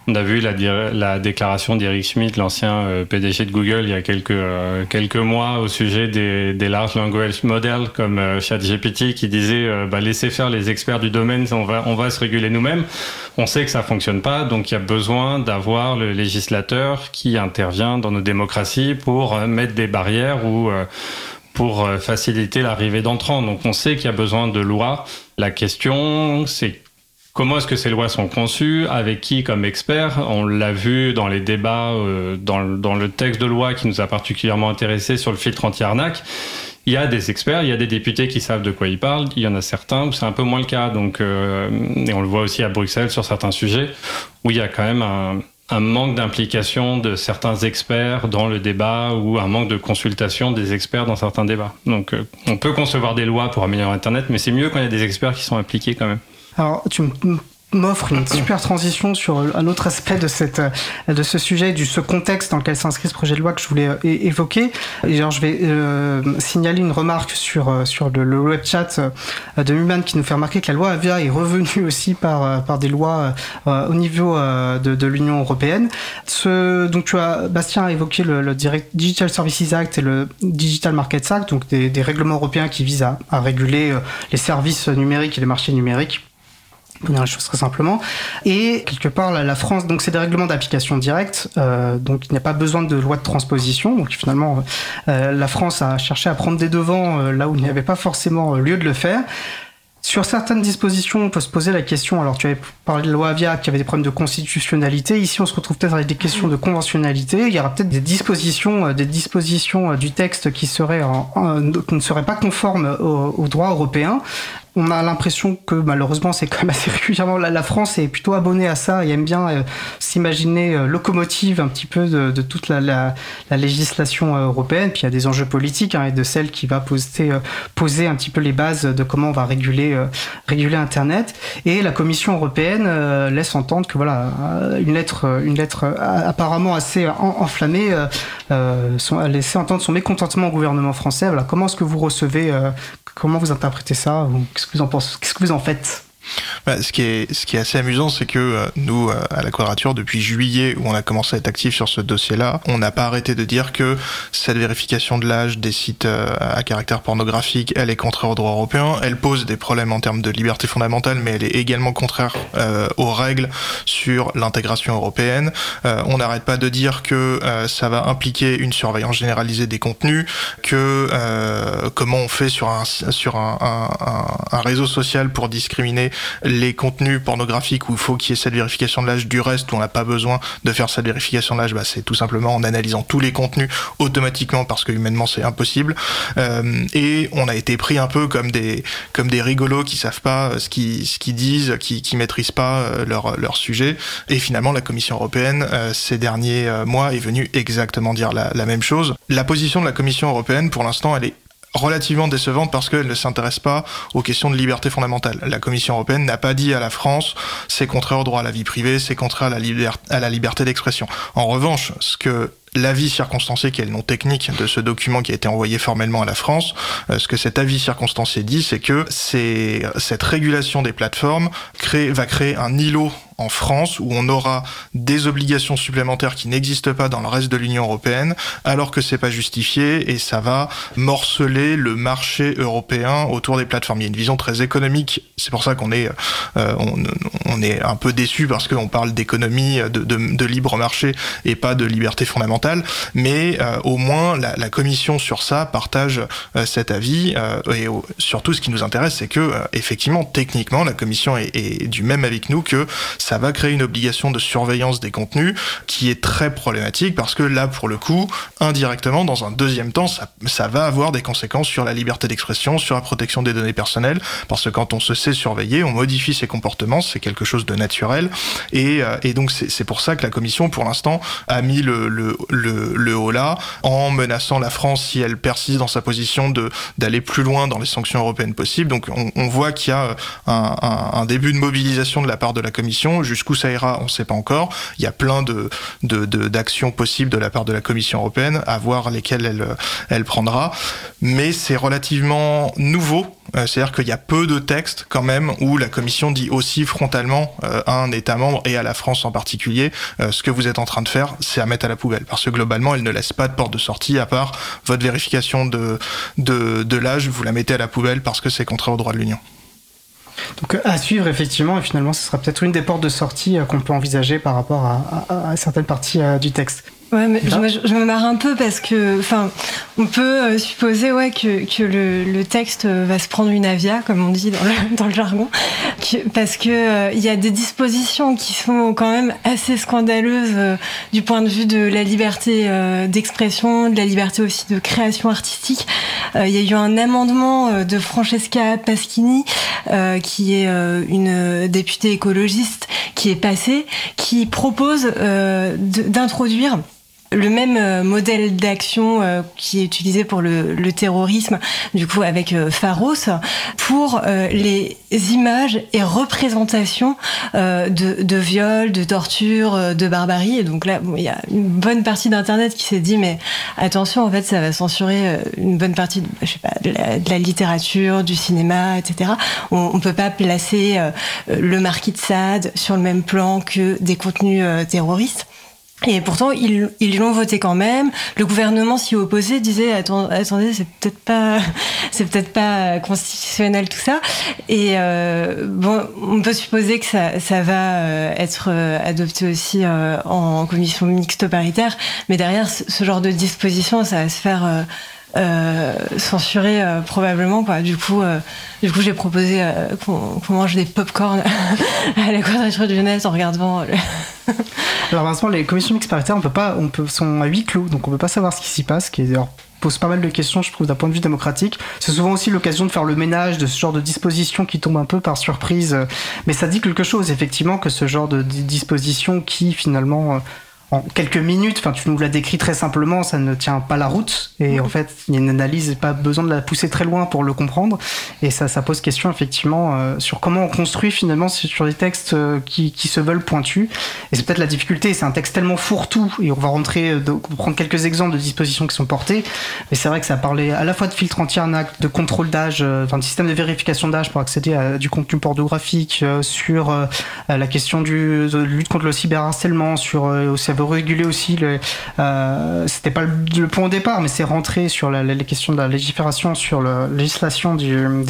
On a vu la, la déclaration d'Eric Schmidt, l'ancien euh, PDG de Google, il y a quelques, euh, quelques mois au sujet des, des large language models comme euh, ChatGPT qui disait bah, laissez faire les experts du domaine, on va, on va se réguler nous-mêmes. On sait que ça fonctionne pas, donc il y a besoin d'avoir le législateur qui intervient dans nos démocraties pour mettre des barrières ou pour faciliter l'arrivée d'entrants. Donc on sait qu'il y a besoin de lois. La question, c'est Comment est-ce que ces lois sont conçues? Avec qui comme expert? On l'a vu dans les débats, euh, dans, dans, le texte de loi qui nous a particulièrement intéressé sur le filtre anti-arnaque. Il y a des experts, il y a des députés qui savent de quoi ils parlent. Il y en a certains où c'est un peu moins le cas. Donc, euh, et on le voit aussi à Bruxelles sur certains sujets où il y a quand même un, un manque d'implication de certains experts dans le débat ou un manque de consultation des experts dans certains débats. Donc, euh, on peut concevoir des lois pour améliorer Internet, mais c'est mieux quand il y a des experts qui sont impliqués quand même. Alors, tu m'offre une super transition sur un autre aspect de cette de ce sujet du ce contexte dans lequel s'inscrit ce projet de loi que je voulais euh, évoquer. Et genre je vais euh, signaler une remarque sur euh, sur le, le web chat de Muman qui nous fait remarquer que la loi Avia est revenue aussi par par des lois au niveau de, de l'Union européenne. Ce donc tu as Bastien a évoqué le, le Digital Services Act et le Digital Markets Act donc des, des règlements européens qui visent à, à réguler les services numériques et les marchés numériques pour dire les choses très simplement. Et quelque part, la, France, donc c'est des règlements d'application directe, euh, donc il n'y a pas besoin de loi de transposition. Donc finalement, euh, la France a cherché à prendre des devants euh, là où il n'y avait pas forcément lieu de le faire. Sur certaines dispositions, on peut se poser la question, alors tu avais parlé de loi Avia qui avait des problèmes de constitutionnalité, ici on se retrouve peut-être avec des questions de conventionnalité, il y aura peut-être des dispositions, des dispositions du texte qui, seraient en, qui ne seraient pas conformes au, au droit européen on a l'impression que malheureusement c'est quand même assez régulièrement la, France est plutôt abonnée à ça et aime bien euh, s'imaginer euh, locomotive un petit peu de, toute la, la, la, législation euh, européenne. Puis il y a des enjeux politiques hein, et de celle qui va poser, poser un petit peu les bases de comment on va réguler, réguler Internet. Et la Commission européenne laisse entendre que voilà une lettre, une lettre apparemment assez enflammée, son, laissé entendre son mécontentement au gouvernement français. Voilà, comment est-ce que vous recevez Comment vous interprétez ça Qu'est-ce que vous en pensez Qu'est-ce que vous en faites? Bah, ce, qui est, ce qui est assez amusant, c'est que euh, nous, euh, à la Quadrature, depuis juillet, où on a commencé à être actif sur ce dossier-là, on n'a pas arrêté de dire que cette vérification de l'âge des sites euh, à caractère pornographique, elle est contraire au droit européen, elle pose des problèmes en termes de liberté fondamentale, mais elle est également contraire aux règles sur l'intégration européenne. on n'arrête pas de dire que ça va impliquer une surveillance généralisée des contenus, que comment on fait sur un, sur un, un réseau social pour discriminer les contenus pornographiques où il faut qu'il y ait cette vérification de l'âge du reste où on n'a pas besoin de faire cette vérification de l'âge, bah, c'est tout simplement en analysant tous les contenus automatiquement parce que humainement c'est impossible. Euh, et on a été pris un peu comme des comme des rigolos qui savent pas ce qu'ils ce qu'ils disent, qui qui maîtrisent pas euh, leur leur sujet. Et finalement la Commission européenne euh, ces derniers mois est venue exactement dire la, la même chose. La position de la Commission européenne pour l'instant elle est relativement décevante parce qu'elle ne s'intéresse pas aux questions de liberté fondamentale. La Commission européenne n'a pas dit à la France c'est contraire au droit à la vie privée, c'est contraire à la, liberté d'expression. En revanche, ce que l'avis circonstancié, qui est le nom technique de ce document qui a été envoyé formellement à la France, euh, ce que cet avis circonstancié dit, c'est que cette régulation des plateformes va créer un îlot en France où on aura des obligations supplémentaires qui n'existent pas dans le reste de l'Union européenne alors que c'est pas justifié et ça va morceler le marché européen autour des plateformes. Il y a une vision très économique, c'est pour ça qu'on est euh, on, est un peu déçu parce qu'on parle d'économie de, libre marché et pas de liberté fondamentale, mais euh, au moins la, commission sur ça partage euh, cet avis euh, et surtout ce qui nous intéresse c'est que effectivement techniquement la commission est, est du même avec nous que ça va créer une obligation de surveillance des contenus qui est très problématique parce que là, pour le coup, indirectement, dans un deuxième temps, ça, ça va avoir des conséquences sur la liberté d'expression, sur la protection des données personnelles, parce que quand on se sait surveiller, on modifie ses comportements, c'est quelque chose de naturel, et, euh, donc c'est pour ça que la Commission, pour l'instant, a mis le, le, haut là, en menaçant la France si elle persiste dans sa position d'aller plus loin dans les sanctions européennes possibles. Donc on, voit qu'il y a un, un début de mobilisation de la part de la Commission Jusqu'où ça ira, on ne sait pas encore. Il y a plein de, d'actions possibles de la part de la Commission européenne, à voir lesquelles elle, elle prendra. Mais c'est relativement nouveau. Euh, c'est-à-dire qu'il y a peu de textes quand même où la Commission dit aussi frontalement euh, à un État membre et à la France en particulier, euh, ce que vous êtes en train de faire, c'est à mettre à la poubelle. Parce que globalement, elle ne laisse pas de porte de sortie à part votre vérification de, de l'âge, vous la mettez à la poubelle parce que c'est contraire au droit de l'Union. Donc à suivre effectivement, et finalement ce sera peut-être une des portes de sortie euh, qu'on peut envisager par rapport à certaines parties euh, du texte. Ouais, mais je, me- je me marre un peu parce que, enfin, on peut euh, supposer ouais que, que le, le texte euh, va se prendre une avia, comme on dit dans le, dans le jargon, que- parce que euh, il y a des dispositions qui sont quand même assez scandaleuses euh, du point de vue de la liberté euh, d'expression, de la liberté aussi de création artistique. Euh, Il y a eu un amendement euh, de Francesca Paschini, euh, qui est euh, une députée écologiste, qui est passée, qui propose euh, d'introduire le même euh, modèle d'action euh, qui est utilisé pour le, le terrorisme, du coup avec euh, Pharos, pour euh, les images et représentations de, de viols, de torture, de barbarie. Et donc là, il y a une bonne partie d'Internet qui s'est dit, mais attention, en fait, ça va censurer une bonne partie, de, je sais pas, de la, de la littérature, du cinéma, etc. On, on peut pas placer le marquis de Sade sur le même plan que des contenus terroristes. Et pourtant, ils l'ont voté quand même. Le gouvernement s'y opposait, disait attendez, c'est peut-être pas, c'est peut-être pas constitutionnel tout ça. Et euh, bon, on peut supposer que ça, ça va euh, être euh, adopté aussi euh, en commission mixte paritaire. Mais derrière, ce genre de disposition, ça va se faire. Euh, censurer euh, probablement quoi. Du coup, euh, du coup, j'ai proposé euh, qu'on mange des pop-corn à la quadrature du net en regardant. le- Alors malheureusement, les commissions mixtes paritaires, on peut pas, on peut, sont à huis clos, donc on peut pas savoir ce qui s'y passe, qui est pose pas mal de questions, je trouve, d'un point de vue démocratique. C'est souvent aussi l'occasion de faire le ménage de ce genre de dispositions qui tombent un peu par surprise. Mais ça dit quelque chose, effectivement, que ce genre de di- dispositions qui, finalement, en quelques minutes, enfin, tu nous l'as décrit très simplement, ça ne tient pas la route. Et en fait, il y a une analyse, pas besoin de la pousser très loin pour le comprendre. Et ça, ça pose question, effectivement, euh, sur comment on construit, finalement, sur des textes euh, qui, qui se veulent pointus. Et c'est peut-être la difficulté, c'est un texte tellement fourre-tout, et on va rentrer, euh, de- prendre quelques exemples de dispositions qui sont portées, mais c'est vrai que ça parlait à la fois de filtre anti-arnaque, de contrôle d'âge, euh, enfin de système de vérification d'âge pour accéder à du contenu pornographique, euh, sur euh, la question du, de lutte contre le cyberharcèlement, sur euh, veut réguler aussi le, euh, c'était pas le, point au départ, mais c'est rentré sur la, la- les questions de la légifération, sur la législation des, jeux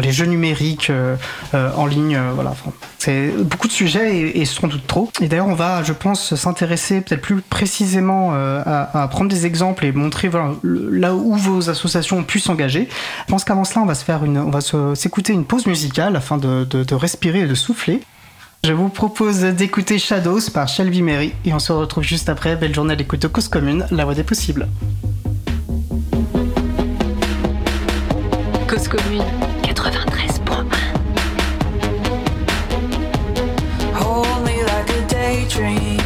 les jeux numériques euh, euh, en ligne, voilà. C'est beaucoup de sujets et, et sans doute trop. Et d'ailleurs, on va, je pense, s'intéresser peut-être plus précisément à, prendre des exemples et montrer là où vos associations ont pu s'engager. Je pense qu'avant cela, on va se faire on va s'écouter une pause musicale afin de, de- de respirer et de souffler. Je vous propose d'écouter Shadows par Shelby Mary et on se retrouve juste après. Belle journée à l'écoute de Cause Commune, la voix des possibles. Cause commune 93.1 Hold me like a daydream.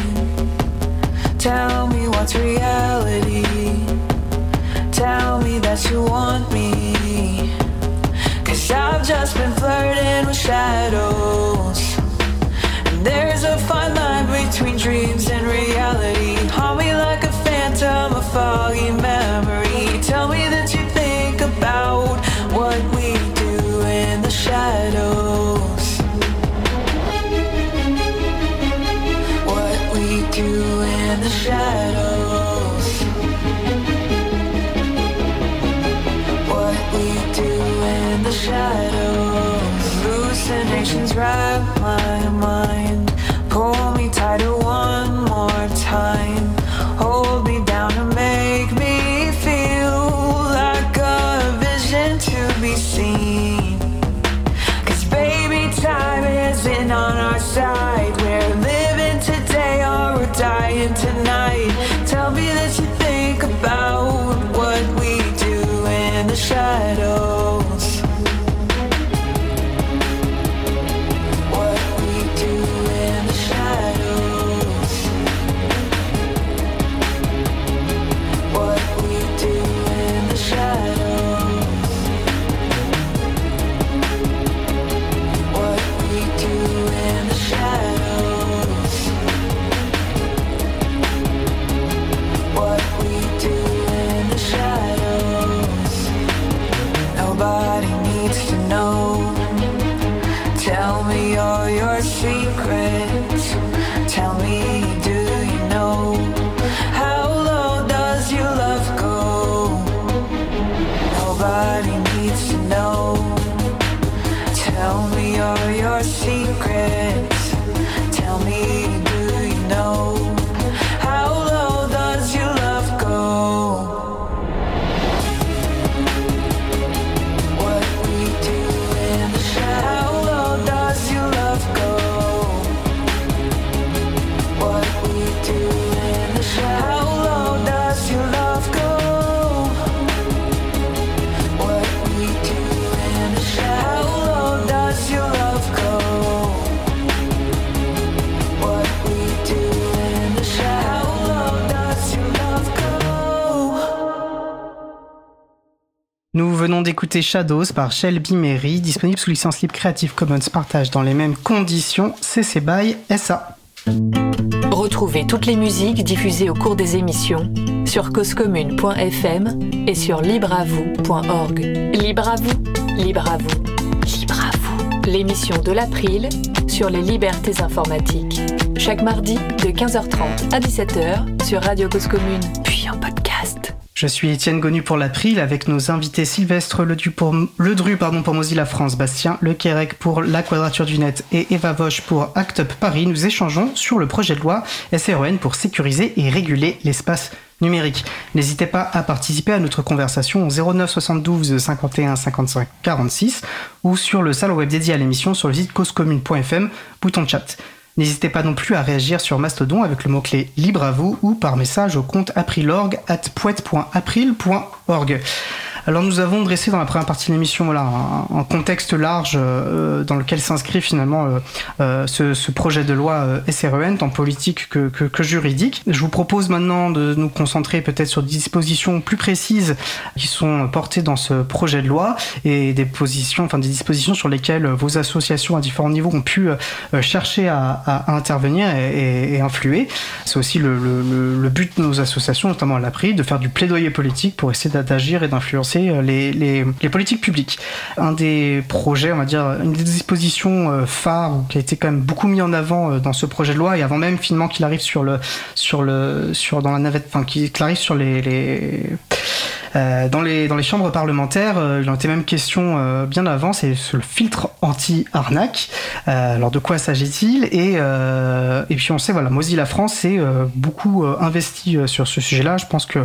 Tell me what's reality. Tell me that you want me. Cause I've just been flirting with shadows. There's a fine line between dreams and reality. Hold me like a phantom, a foggy memory. Tell me that you think about what we do in the shadows. what we do in the shadows. What we do in the shadows. Hallucinations wrap behind d'écouter Shadows par Shelby Mary, disponible sous licence libre Creative Commons partage dans les mêmes conditions, CC BY SA. Retrouvez toutes les musiques diffusées au cours des émissions sur causecommune.fm et sur libreavoue.org. Libre à vous, libre à vous, libre à vous. L'émission de l'April sur les libertés informatiques. Chaque mardi de 15h30 à 17h sur Radio Cause Commune, puis en podcast. Je suis Étienne Gonu pour l'April avec nos invités Sylvestre Ledru pour, pardon, pour Mozilla France, Bastien Le Quérec pour La Quadrature du Net et Eva Vosch pour Act Up Paris. Nous échangeons sur le projet de loi SREN pour sécuriser et réguler l'espace numérique. N'hésitez pas à participer à notre conversation au 09 72 51 55 46 ou sur le salon web dédié à l'émission sur le site causecommune.fm, bouton chat. N'hésitez pas non plus à réagir sur Mastodon avec le mot-clé libre à vous ou par message au compte aprilorg at poète.april.org. Alors nous avons dressé dans la première partie de l'émission voilà, un, contexte large euh, dans lequel s'inscrit finalement euh, euh, ce, ce projet de loi euh, SREN, tant politique que, que, que juridique. Je vous propose maintenant de nous concentrer peut-être sur des dispositions plus précises qui sont portées dans ce projet de loi et des positions, enfin des dispositions sur lesquelles vos associations à différents niveaux ont pu euh, chercher à, à, à intervenir et, et, et influer. C'est aussi le, le, le, but de nos associations, notamment à l'APRI, de faire du plaidoyer politique pour essayer d'agir et d'influencer les, les, politiques publiques. Un des projets, on va dire, une des dispositions euh, phares qui a été quand même beaucoup mis en avant euh, dans ce projet de loi et avant même finalement qu'il arrive sur le, sur le, sur dans la navette, enfin qu'il arrive sur les, euh, dans, les, dans les chambres parlementaires, euh, il en était même question euh, bien avant, c'est le filtre anti-arnaque. alors de quoi s'agit-il? Et, et puis on sait, voilà, Mozilla France s'est beaucoup investi sur ce sujet-là. Je pense que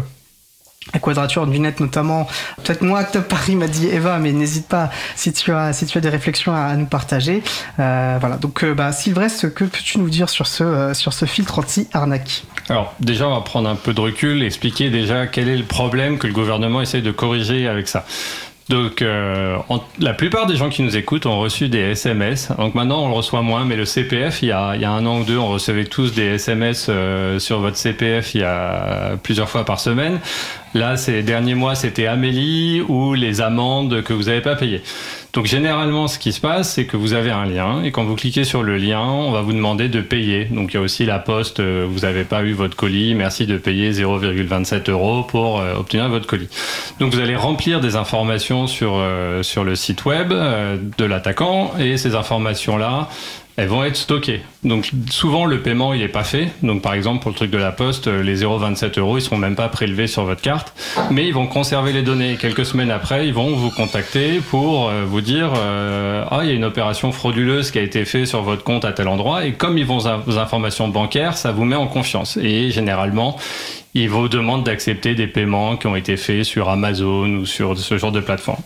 la quadrature du net notamment. Peut-être moi, Acte Paris m'a dit Eva, mais n'hésite pas si tu as si tu as des réflexions à, nous partager. Euh, voilà. Donc, euh, bah, Sylvestre, que peux-tu nous dire sur ce euh, sur ce filtre anti-arnaque? Alors, déjà, on va prendre un peu de recul, expliquer déjà quel est le problème que le gouvernement essaie de corriger avec ça. Donc, euh, la plupart des gens qui nous écoutent ont reçu des SMS. Donc maintenant, on le reçoit moins, mais le CPF, il y a, il y a un an ou deux, on recevait tous des SMS sur votre CPF il y a plusieurs fois par semaine. Là, ces derniers mois, c'était Amélie ou les amendes que vous n'avez pas payées. Donc généralement, ce qui se passe, c'est que vous avez un lien et quand vous cliquez sur le lien, on va vous demander de payer. Donc il y a aussi la poste, euh, vous n'avez pas eu votre colis, merci de payer 0,27 euros pour euh, obtenir votre colis. Donc vous allez remplir des informations sur, euh, sur le site web euh, de l'attaquant et ces informations-là, elles vont être stockées. Donc souvent le paiement il est pas fait. Donc par exemple pour le truc de la poste, les 0,27 euros ils seront même pas prélevés sur votre carte, mais ils vont conserver les données. Quelques semaines après, ils vont vous contacter pour euh, vous dire euh, ah il y a une opération frauduleuse qui a été faite sur votre compte à tel endroit et comme ils vont vos informations bancaires, ça vous met en confiance. Et généralement ils vous demandent d'accepter des paiements qui ont été faits sur Amazon ou sur ce genre de plateforme.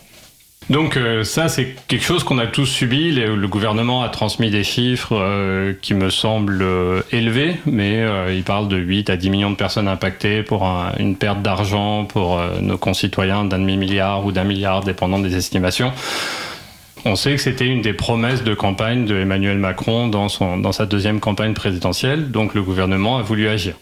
Donc euh, ça, c'est quelque chose qu'on a tous subi. Le, gouvernement a transmis des chiffres euh, qui me semblent euh, élevés, mais il parle de 8 à 10 millions de personnes impactées pour un, une perte d'argent pour nos concitoyens d'un demi-milliard ou d'un milliard, dépendant des estimations. On sait que c'était une des promesses de campagne de Emmanuel Macron dans, son, dans sa deuxième campagne présidentielle, donc le gouvernement a voulu agir.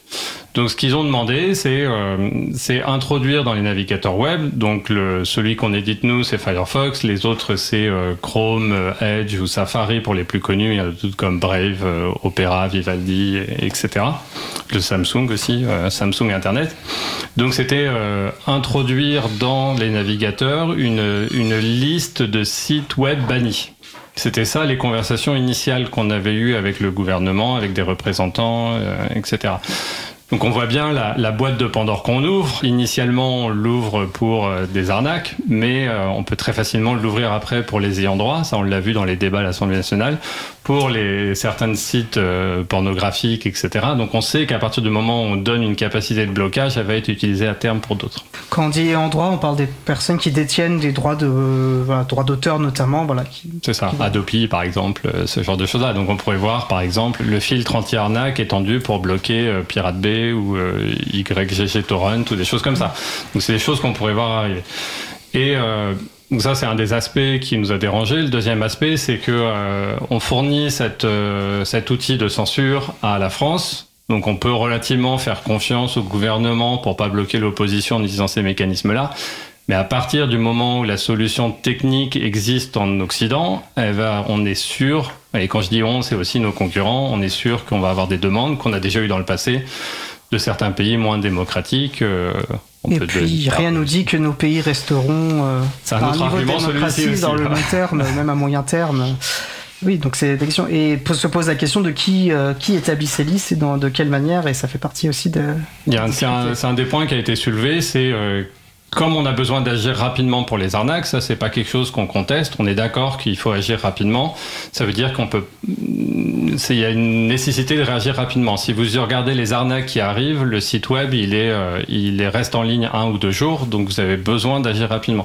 Donc ce qu'ils ont demandé, c'est euh, introduire dans les navigateurs web, donc le, celui qu'on édite nous, c'est Firefox, les autres c'est euh, Chrome, Edge ou Safari pour les plus connus, il y a d'autres comme Brave, euh, Opera, Vivaldi, etc. Le Samsung aussi, euh, Samsung Internet. Donc c'était euh, introduire dans les navigateurs une, une liste de sites web bannis. C'était ça les conversations initiales qu'on avait eues avec le gouvernement, avec des représentants, euh, etc. Donc on voit bien la, boîte de Pandore qu'on ouvre. Initialement, on l'ouvre pour euh, des arnaques, mais euh, on peut très facilement l'ouvrir après pour les ayants droit. Ça, on l'a vu dans les débats à l'Assemblée nationale, pour les certains sites euh, pornographiques, etc. Donc on sait qu'à partir du moment où on donne une capacité de blocage, elle va être utilisée à terme pour d'autres. Quand on dit ayants droit, on parle des personnes qui détiennent des droits de euh, voilà, droits d'auteur notamment, voilà. Qui... C'est ça. Adopi, par exemple, euh, ce genre de choses-là. Donc on pourrait voir, par exemple, le filtre anti-arnaque étendu pour bloquer euh, Pirate Bay ou euh, YGG Torrent ou des choses comme ça. Donc c'est des choses qu'on pourrait voir arriver. Et euh, donc ça, c'est un des aspects qui nous a dérangé. Le deuxième aspect, c'est que euh, on fournit cette, euh, cet outil de censure à la France. Donc on peut relativement faire confiance au gouvernement pour pas bloquer l'opposition en utilisant ces mécanismes-là. Mais à partir du moment où la solution technique existe en Occident, elle va, on est sûr, et quand je dis on, c'est aussi nos concurrents, on est sûr qu'on va avoir des demandes qu'on a déjà eues dans le passé de certains pays moins démocratiques. euh, on Et puis, rien nous dit que nos pays resteront euh, un à un autre niveau de démocratie dans le long terme, même à moyen terme. Oui, donc c'est la question. Et se pose la question de qui, euh, qui établit ces listes et dans, de quelle manière, et ça fait partie aussi de. Un- C'est un, un des points qui a été soulevé, c'est euh, comme on a besoin d'agir rapidement pour les arnaques, ça c'est pas quelque chose qu'on conteste, on est d'accord qu'il faut agir rapidement, ça veut dire qu'on peut... Il y a une nécessité de réagir rapidement. Si vous regardez les arnaques qui arrivent, le site web il, est, euh, il est- reste en ligne un ou deux jours, donc vous avez besoin d'agir rapidement.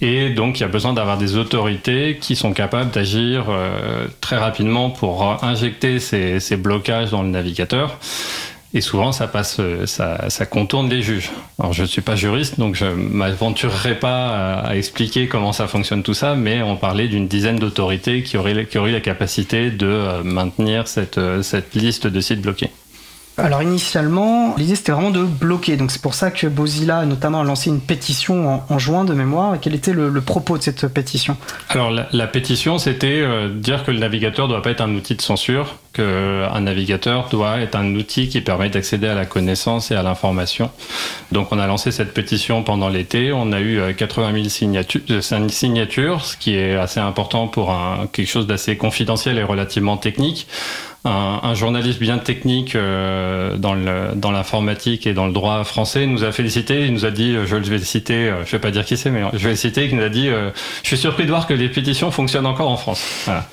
Et donc il y a besoin d'avoir des autorités qui sont capables d'agir euh, très rapidement pour euh, injecter ces blocages dans le navigateur. Et souvent, ça passe, euh, ça, contourne les juges. Alors, je ne suis pas juriste, donc je m'aventurerai pas à, à expliquer comment ça fonctionne tout ça, mais on parlait d'une dizaine d'autorités qui auraient, qui auraient la capacité de euh, maintenir cette, euh, cette liste de sites bloqués. Alors initialement, l'idée c'était vraiment de bloquer. Donc c'est pour ça que Bozilla notamment a lancé une pétition en, en juin de mémoire. Et quel était le, le propos de cette pétition? Alors, la, la pétition, c'était euh, dire que le navigateur ne doit pas être un outil de censure, qu'un navigateur doit être un outil qui permet d'accéder à la connaissance et à l'information. Donc, on a lancé cette pétition pendant l'été. On a eu euh, 80 000 signatures, euh, signatures, ce qui est assez important pour un, quelque chose d'assez confidentiel et relativement technique. Un, un journaliste bien technique euh, dans le- dans l'informatique et dans le droit français nous a félicité. Il nous a dit, euh, je vais le citer, euh, je vais pas dire qui c'est, mais je vais le citer, qui nous a dit, euh, je suis surpris de voir que les pétitions fonctionnent encore en France. Voilà.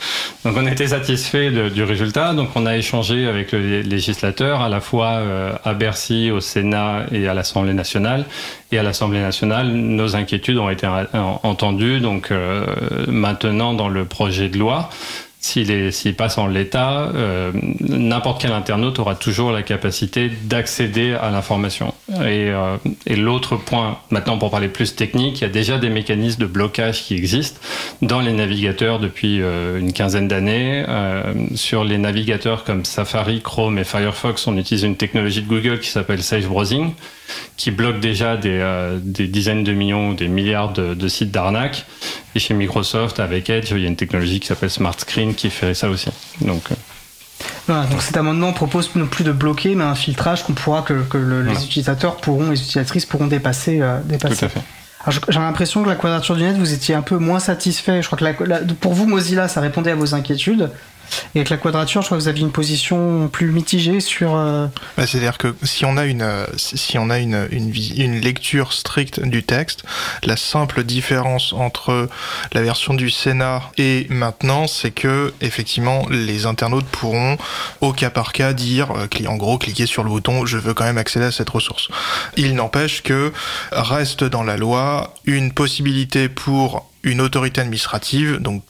Donc on était satisfait de- du résultat. Donc on a échangé avec le législateur à la fois euh, à Bercy, au Sénat et à l'Assemblée nationale. Et à l'Assemblée nationale, nos inquiétudes ont été en- entendues. Donc euh, maintenant dans le projet de loi. S'il passe en l'état, euh, n'importe quel internaute aura toujours la capacité d'accéder à l'information. Et, euh, et l'autre point, maintenant pour parler plus technique, il y a déjà des mécanismes de blocage qui existent dans les navigateurs depuis euh, une quinzaine d'années. Euh, sur les navigateurs comme Safari, Chrome et Firefox, on utilise une technologie de Google qui s'appelle Safe Browsing, qui bloque déjà des, euh, des dizaines de millions ou des milliards de, de sites d'arnaque. Et chez Microsoft, avec Edge, il y a une technologie qui s'appelle Smart Screen qui fait ça aussi. Donc, euh, Voilà, donc cet amendement propose non plus de bloquer, mais un filtrage qu'on pourra que, que le- les utilisateurs pourront, les utilisatrices pourront dépasser. euh, dépasser. tout à fait. J'ai l'impression que la quadrature du net, vous étiez un peu moins satisfait. Je crois que la- la- pour vous, Mozilla, ça répondait à vos inquiétudes. Et avec la quadrature, je crois que vous aviez une position plus mitigée sur. euh, Bah, C'est-à-dire que si on a une euh, si on a une, une, une lecture stricte du texte, la simple différence entre la version du Sénat et maintenant, c'est que effectivement les internautes pourront au cas par cas dire, euh, en gros, cliquer sur le bouton je veux quand même accéder à cette ressource. Il n'empêche que reste dans la loi une possibilité pour une autorité administrative, donc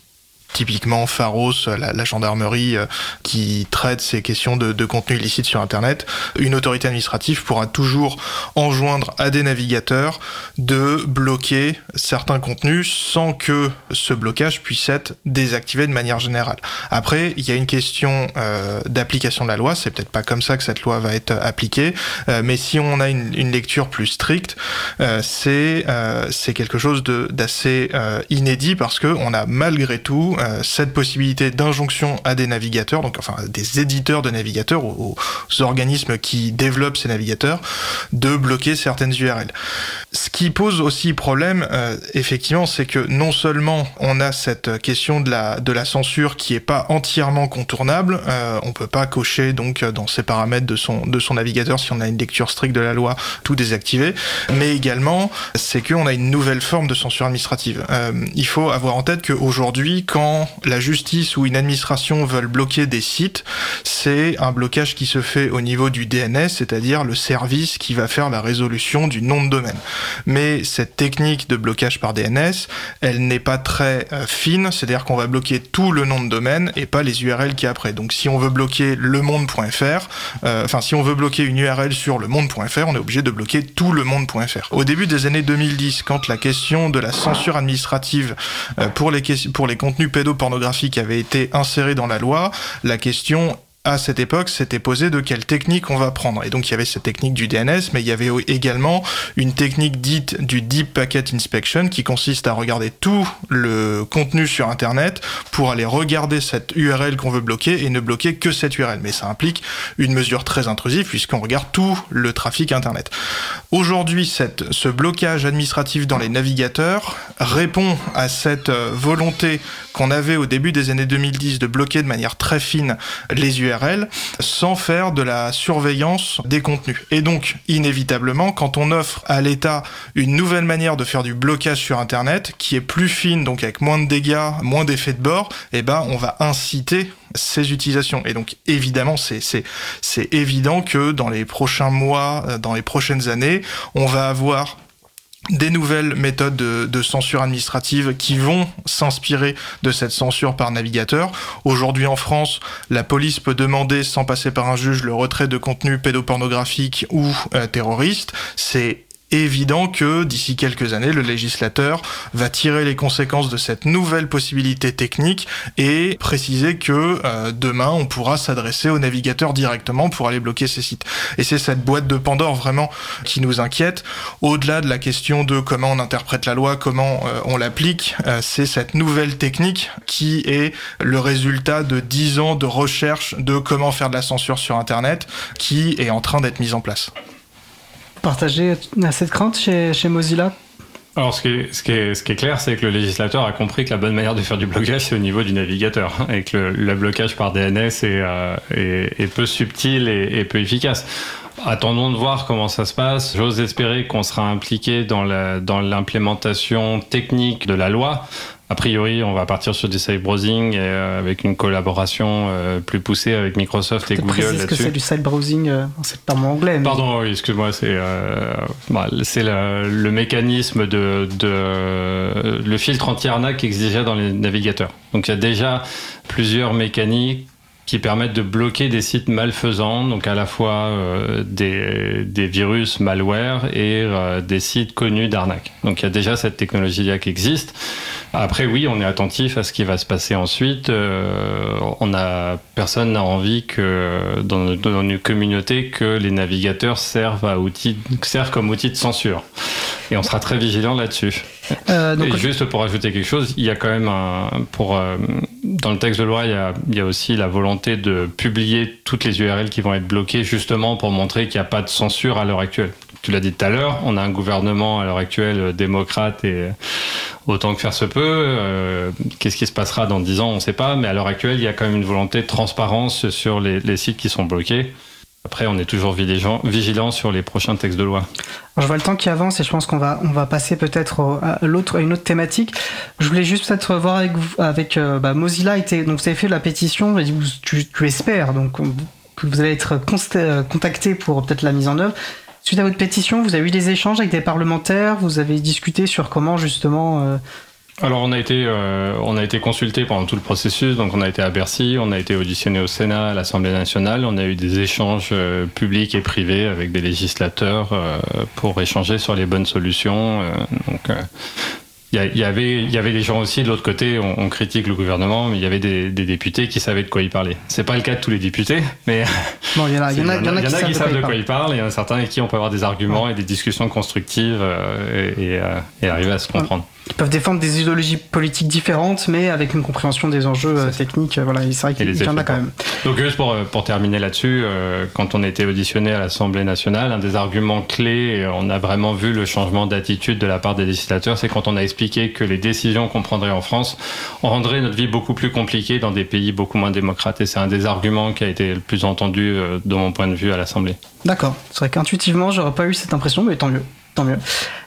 typiquement Pharos, la, la gendarmerie euh, qui traite ces questions de, contenu illicite sur Internet, une autorité administrative pourra toujours enjoindre à des navigateurs de bloquer certains contenus sans que ce blocage puisse être désactivé de manière générale. Après, il y a une question euh, d'application de la loi, c'est peut-être pas comme ça que cette loi va être appliquée, euh, mais si on a une, lecture plus stricte, euh, c'est euh, quelque chose d'assez euh, inédit parce que on a malgré tout euh, cette possibilité d'injonction à des navigateurs, donc enfin des éditeurs de navigateurs, aux, aux organismes qui développent ces navigateurs, de bloquer certaines URL. Ce qui pose aussi problème, euh, effectivement, c'est que non seulement on a cette question de la, de la censure qui est pas entièrement contournable, euh, on peut pas cocher donc dans ces paramètres de son, de son navigateur si on a une lecture stricte de la loi tout désactiver, mais également c'est qu'on a une nouvelle forme de censure administrative. Euh, il faut avoir en tête qu'aujourd'hui, quand la justice ou une administration veulent bloquer des sites, c'est un blocage qui se fait au niveau du DNS, c'est-à-dire le service qui va faire la résolution du nom de domaine. Mais cette technique de blocage par DNS, elle n'est pas très euh, fine, c'est-à-dire qu'on va bloquer tout le nom de domaine et pas les URL qui après. Donc si on veut bloquer lemonde.fr, euh, enfin si on veut bloquer une URL sur lemonde.fr, on est obligé de bloquer tout le monde.fr. Au début des années 2010, quand la question de la censure administrative euh, pour les contenus pédopornographiques avait été insérée dans la loi, la question à cette époque, s'était posé de quelle technique on va prendre. Et donc il y avait cette technique du DNS, mais il y avait également une technique dite du Deep Packet Inspection qui consiste à regarder tout le contenu sur Internet pour aller regarder cette URL qu'on veut bloquer et ne bloquer que cette URL. Mais ça implique une mesure très intrusive puisqu'on regarde tout le trafic Internet. Aujourd'hui, ce blocage administratif dans les navigateurs répond à cette euh, volonté qu'on avait au début des années 2010 de bloquer de manière très fine les URL sans faire de la surveillance des contenus. Et donc, inévitablement, quand on offre à l'État une nouvelle manière de faire du blocage sur Internet, qui est plus fine, donc avec moins de dégâts, moins d'effets de bord, eh ben, on va inciter ces utilisations. Et donc, évidemment, c'est évident que dans les prochains mois, euh, dans les prochaines années, on va avoir des nouvelles méthodes de, censure administrative qui vont s'inspirer de cette censure par navigateur. Aujourd'hui en France, la police peut demander sans passer par un juge le retrait de contenu pédopornographique ou euh, terroriste. C'est évident que d'ici quelques années, le législateur va tirer les conséquences de cette nouvelle possibilité technique et préciser que euh, demain, on pourra s'adresser au navigateur directement pour aller bloquer ces sites. Et c'est cette boîte de Pandore vraiment qui nous inquiète. Au-delà de la question de comment on interprète la loi, comment euh, on l'applique, euh, c'est cette nouvelle technique qui est le résultat de dix ans de recherche de comment faire de la censure sur Internet qui est en train d'être mise en place partager cette crainte chez, Mozilla alors, ce qui est, clair, c'est que le législateur a compris que la bonne manière de faire du blocage, c'est au niveau du navigateur, et que le, blocage par DNS est, euh, peu subtil et, peu efficace. Attendons de voir comment ça se passe. J'ose espérer qu'on sera impliqué dans l'implémentation technique de la loi. A priori, on va partir sur du side browsing et, euh, avec une collaboration euh, plus poussée avec Microsoft et Google là-dessus. que c'est du side browsing euh, C'est pas mon anglais. Mais... Pardon, oui, excuse-moi, c'est euh, bah, c'est le, le, mécanisme de, de le filtre anti-arnaque qui existait dans les navigateurs. Donc il y a déjà plusieurs mécaniques qui permettent de bloquer des sites malfaisants, donc à la fois euh, des, des, virus malware et euh, des sites connus d'arnaque. Donc il y a déjà cette technologie-là qui existe. Après, oui, on est attentif à ce qui va se passer ensuite. Euh, on a personne n'a envie que dans, dans une communauté que les navigateurs servent à outil, servent comme outil de censure. Et on sera très vigilant là-dessus. Euh, donc... Juste pour ajouter quelque chose, il y a quand même un, pour euh, dans le texte de loi, il y, a, il y, a, aussi la volonté de publier toutes les URL qui vont être bloquées, justement pour montrer qu'il n'y a pas de censure à l'heure actuelle. Tu l'as dit tout à l'heure, on a un gouvernement à l'heure actuelle démocrate et autant que faire se peut. Euh, Qu'est-ce qui se passera dans 10 ans, on ne sait pas, mais à l'heure actuelle, il y a quand même une volonté de transparence sur les sites qui sont bloqués. Après, on est toujours vigilant sur les prochains textes de loi. Alors, je vois le temps qui avance et je pense qu'on va, on va passer peut-être à, une autre thématique. Je voulais juste peut-être voir avec, vous, euh, bah, Mozilla. Donc vous avez fait la pétition, et tu, tu espères donc, que vous allez être contacté pour peut-être la mise en œuvre. Suite à votre pétition, vous avez eu des échanges avec des parlementaires, vous avez discuté sur comment justement euh, alors on a été euh, on a été consulté pendant tout le processus, donc on a été à Bercy, on a été auditionné au Sénat, à l'Assemblée nationale, on a eu des échanges euh, publics et privés avec des législateurs euh, pour échanger sur les bonnes solutions. Euh, donc il y, avait il y avait des gens aussi de l'autre côté, on, on, critique le gouvernement, mais il y avait des, des, députés qui savaient de quoi ils parlaient. C'est pas le cas de tous les députés, mais bon, il y en a, y en a, y en a, y en a qui, savent de quoi ils parlent, et il y en a certains avec qui on peut avoir des arguments ouais. et des discussions constructives et, et, et, arriver à se comprendre. Ils peuvent défendre des idéologies politiques différentes, mais avec une compréhension des enjeux euh, techniques. Voilà, c'est vrai qu'il y en a quand même. Donc juste pour, pour terminer là-dessus, euh, quand on était auditionné à l'Assemblée nationale, un des arguments clés, on a vraiment vu le changement d'attitude de la part des législateurs, c'est quand on a expliqué que les décisions qu'on prendrait en France rendraient notre vie beaucoup plus compliquée dans des pays beaucoup moins démocrates. Et c'est un des arguments qui a été le plus entendu euh, de mon point de vue à l'Assemblée. D'accord. C'est vrai qu'intuitivement, j'aurais pas eu cette impression, mais tant mieux tant mieux.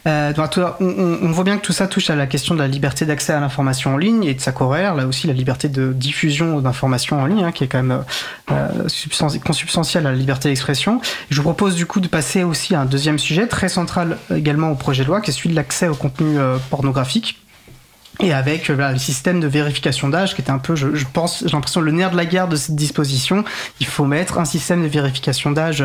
Euh, on, voit bien que tout ça touche à la question de la liberté d'accès à l'information en ligne et de sa corrélère, là aussi la liberté de diffusion d'informations en ligne, hein, qui est quand même euh, consubstantielle à la liberté d'expression. Je vous propose du coup de passer aussi à un deuxième sujet très central également au projet de loi, qui est celui de l'accès au contenu euh, pornographique. Et avec euh, voilà, le système de vérification d'âge qui était un peu, je, je pense, j'ai l'impression le nerf de la guerre de cette disposition. Il faut mettre un système de vérification d'âge,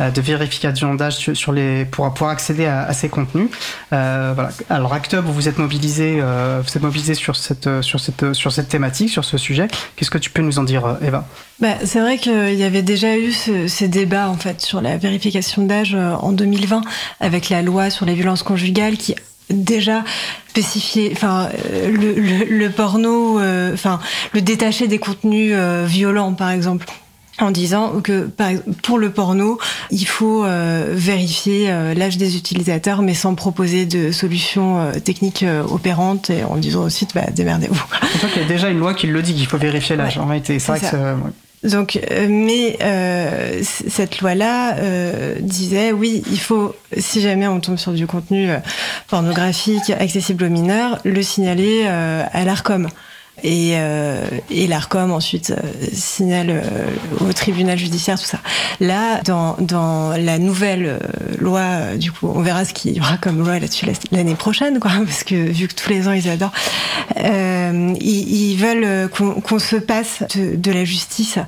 euh, de vérification d'âge sur, les pour pouvoir accéder à, à ces contenus. Euh, voilà. Alors Actub, vous êtes mobilisé, euh, vous êtes mobilisé sur cette euh, sur cette sur cette thématique, sur ce sujet. Qu'est-ce que tu peux nous en dire, euh, Eva? Bah, c'est vrai qu'il y avait déjà eu ce- ces débats en fait sur la vérification d'âge euh, en 2020 avec la loi sur les violences conjugales qui déjà spécifiait enfin euh, le, le, le porno euh, enfin le détacher des contenus euh, violents par exemple en disant que pour le porno, il faut euh, vérifier euh, l'âge des utilisateurs, mais sans proposer de solutions euh, techniques opérantes et en disant au site, bah, démerdez-vous. Crois qu'il y a déjà une loi qui le dit qu'il faut vérifier l'âge. Ouais, en réalité, c'est c'est vrai que c'est-. Donc, euh, mais euh, cette loi-là euh, disait oui, il faut, si jamais on tombe sur du contenu pornographique accessible aux mineurs, le signaler à l'Arcom. Et, euh, et l'Arcom ensuite euh, signale euh, au tribunal judiciaire tout ça. Là, dans, dans la nouvelle euh, loi, du coup, on verra ce qu'il y aura comme loi là-dessus la- l'année prochaine, quoi, parce que vu que tous les ans ils adorent, ils, ils veulent qu'on qu'on se passe de, de la justice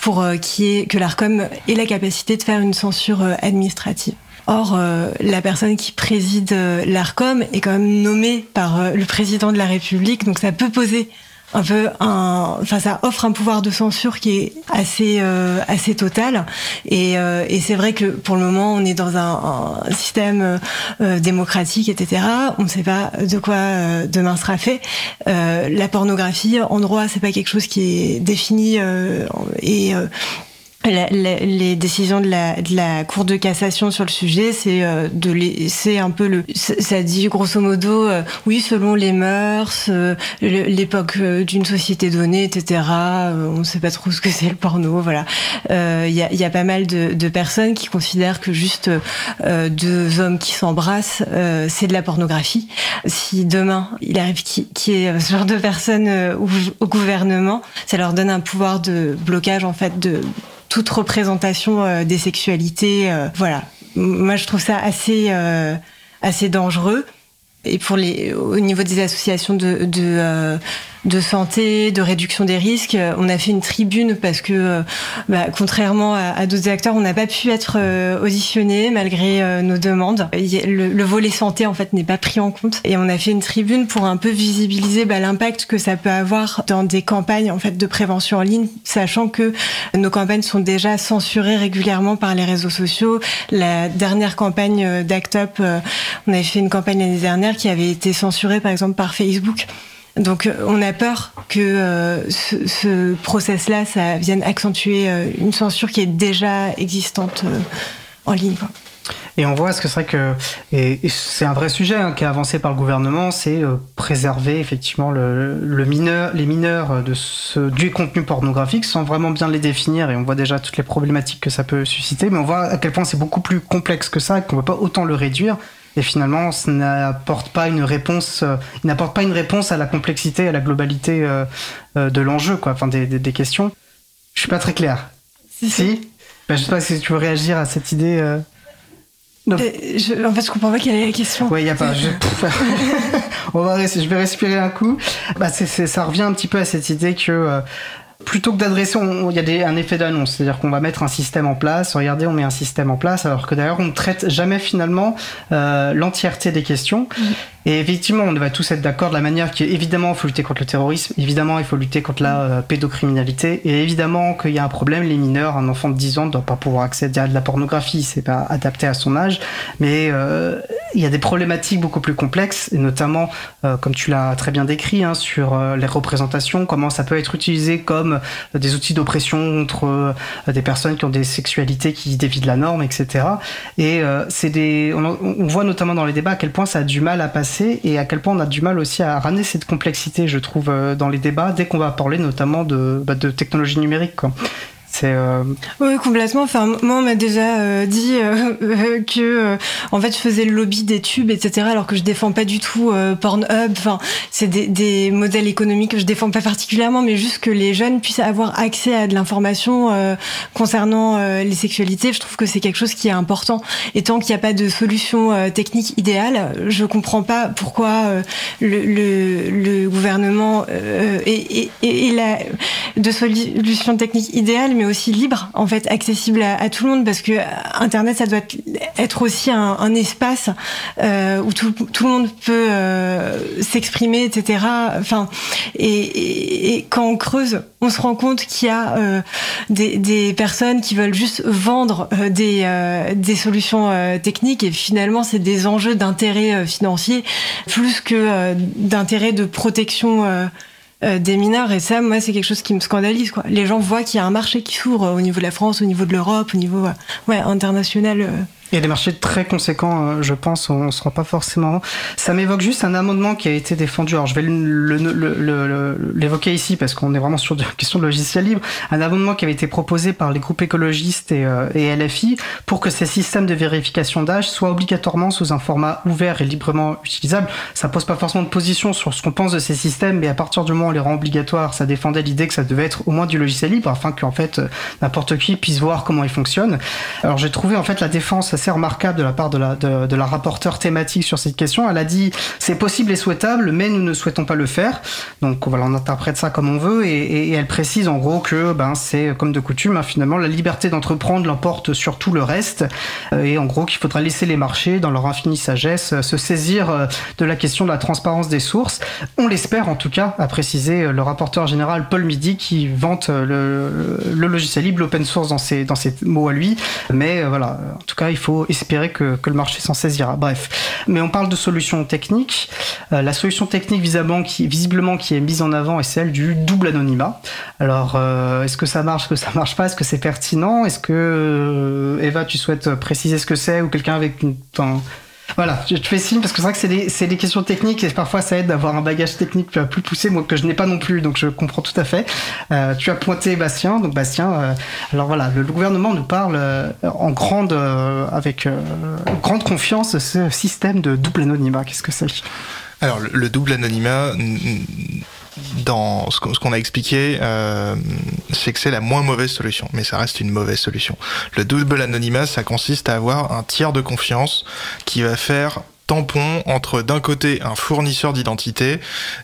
pour y ait- que l'Arcom ait la capacité de faire une censure administrative. Or, euh, la personne qui préside l'Arcom est quand même nommée par le président de la République, donc ça peut poser un peu un, enfin ça offre un pouvoir de censure qui est assez euh, assez total. Et, euh, et c'est vrai que pour le moment on est dans un, un système euh, démocratique etc on ne sait pas de quoi euh, demain sera fait. Euh, la pornographie en droit c'est pas quelque chose qui est défini euh, et la- la- les décisions de la, de la Cour de cassation sur le sujet, c'est euh, de laisser un peu le. ça- dit grosso modo, euh, oui, selon les mœurs, euh, l'époque euh, d'une société donnée, etc. euh, on ne sait pas trop ce que c'est le porno, voilà. Euh, Il y, a, y a pas mal de, de personnes qui considèrent que juste euh, deux hommes qui s'embrassent, euh, c'est de la pornographie. Si demain il arrive qu'il y ait ce genre de personnes euh, au, au gouvernement, ça leur donne un pouvoir de blocage en fait de toute représentation euh, des sexualités. euh, voilà. Moi, je trouve ça assez euh, assez dangereux. Et pour les, au niveau des associations de, de, de santé, de réduction des risques, euh, on a fait une tribune parce que, euh, bah, contrairement à, d'autres acteurs, on n'a pas pu être euh, auditionné malgré nos demandes. Le, le volet santé, en fait, n'est pas pris en compte. Et on a fait une tribune pour un peu visibiliser bah, l'impact que ça peut avoir dans des campagnes en fait de prévention en ligne, sachant que nos campagnes sont déjà censurées régulièrement par les réseaux sociaux. La dernière campagne d'Act Up, euh, on avait fait une campagne l'année dernière qui avait été censurée par exemple par Facebook. Donc euh, on a peur que euh, ce, ce process-là, ça vienne accentuer euh, une censure qui est déjà existante en ligne. Et on voit ce que c'est vrai que et, c'est un vrai sujet hein, qui est avancé par le gouvernement, c'est préserver effectivement le, le mineur, les mineurs de ce, du contenu pornographique sans vraiment bien les définir. Et on voit déjà toutes les problématiques que ça peut susciter, mais on voit à quel point c'est beaucoup plus complexe que ça, qu'on ne peut pas autant le réduire. Et finalement, ça n'apporte pas une réponse, euh, il n'apporte pas une réponse à la complexité, à la globalité euh, euh, de l'enjeu, quoi, enfin des, des, des questions. Je suis pas très clair. Si, Si ben, Je sais pas si tu veux réagir à cette idée. euh, non. Je- en fait, je comprends pas quelle est la question. Ouais, y a pas. Je... On va je vais respirer un coup. Bah, ça revient un petit peu à cette idée que plutôt que d'adresser, il y a un effet d'annonce, c'est-à-dire qu'on va mettre un système en place. Regardez, on met un système en place, alors que d'ailleurs on ne traite jamais finalement euh, l'entièreté des questions. Et effectivement, on va tous être d'accord de la manière qui évidemment, il faut lutter contre le terrorisme, évidemment, il faut lutter contre la euh, pédocriminalité, et évidemment qu'il y a un problème, les mineurs, un enfant de 10 ans ne doit pas pouvoir accéder à de la pornographie, c'est pas adapté à son âge, mais euh, il y a des problématiques beaucoup plus complexes, et notamment, euh, comme tu l'as très bien décrit, hein, sur les représentations, comment ça peut être utilisé comme des outils d'oppression contre des personnes qui ont des sexualités qui dévient de la norme, etc. Et c'est des, on voit notamment dans les débats à quel point ça a du mal à passer et à quel point on a du mal aussi à ramener cette complexité, je trouve, euh, dans les débats dès qu'on va parler notamment de, bah, technologie numérique. Euh, Oui, complètement. Enfin, moi, on m'a déjà euh, dit euh, que, en fait, je faisais le lobby des tubes, etc., alors que je défends pas du tout Pornhub. Enfin, c'est des, modèles économiques que je défends pas particulièrement, mais juste que les jeunes puissent avoir accès à de l'information concernant les sexualités. Je trouve que c'est quelque chose qui est important. Et tant qu'il n'y a pas de solution technique idéale, je comprends pas pourquoi le, gouvernement et, et, de solution technique idéale, mais aussi libre, en fait, accessible à, tout le monde, parce que Internet, ça doit être aussi un, espace euh, où tout, le monde peut euh, s'exprimer, etc. Enfin, et, quand on creuse, on se rend compte qu'il y a euh, des, des, personnes qui veulent juste vendre euh, des, euh, des solutions techniques, et finalement, c'est des enjeux d'intérêt financier plus que d'intérêt de protection euh, des mineurs et ça moi c'est quelque chose qui me scandalise quoi. Les gens voient qu'il y a un marché qui s'ouvre au niveau de la France, au niveau de l'Europe, au niveau ouais, international euh. Il y a des marchés très conséquents, euh, je pense, on ne se rend pas forcément. Ça m'évoque juste un amendement qui a été défendu. Alors je vais l'évoquer ici parce qu'on est vraiment sur une question de logiciel libre. Un amendement qui avait été proposé par les groupes écologistes et, euh, et LFI pour que ces systèmes de vérification d'âge soient obligatoirement sous un format ouvert et librement utilisable. Ça pose pas forcément de position sur ce qu'on pense de ces systèmes, mais à partir du moment où on les rend obligatoires, ça défendait l'idée que ça devait être au moins du logiciel libre afin qu'en fait n'importe qui puisse voir comment il fonctionne. Alors j'ai trouvé en fait la défense assez remarquable de la part de la, rapporteure thématique sur cette question. Elle a dit c'est possible et souhaitable, mais nous ne souhaitons pas le faire. Donc voilà, on interprète ça comme on veut et, elle précise en gros que ben c'est comme de coutume, hein, finalement la liberté d'entreprendre l'emporte sur tout le reste euh, et en gros qu'il faudra laisser les marchés dans leur infinie sagesse euh, se saisir euh, de la question de la transparence des sources. On l'espère en tout cas, a précisé le rapporteur général Paul Midi qui vante le, le logiciel libre, l'open source dans ses, dans ses mots à lui. Mais voilà, en tout cas il faut espérer que, que le marché s'en saisira. Bref, mais on parle de solutions techniques. Euh, la solution technique visiblement qui, est mise en avant est celle du double anonymat. Alors, euh, est-ce que ça marche, est-ce que ça marche pas, est-ce que c'est pertinent, est-ce que euh, Eva, tu souhaites préciser ce que c'est ou quelqu'un avec une, enfin, voilà, je te fais signe parce que c'est vrai que c'est des, questions techniques et parfois ça aide d'avoir un bagage technique plus poussé, moi que je n'ai pas non plus, donc je comprends tout à fait. Euh, tu as pointé Bastien, donc Bastien, euh, alors voilà, le, gouvernement nous parle euh, en grande, avec grande confiance ce système de double anonymat. Qu'est-ce que c'est? Alors le double anonymat dans ce qu'on a expliqué, euh, c'est que c'est la moins mauvaise solution, mais ça reste une mauvaise solution. Le double anonymat, ça consiste à avoir un tiers de confiance qui va faire tampon entre d'un côté un fournisseur d'identité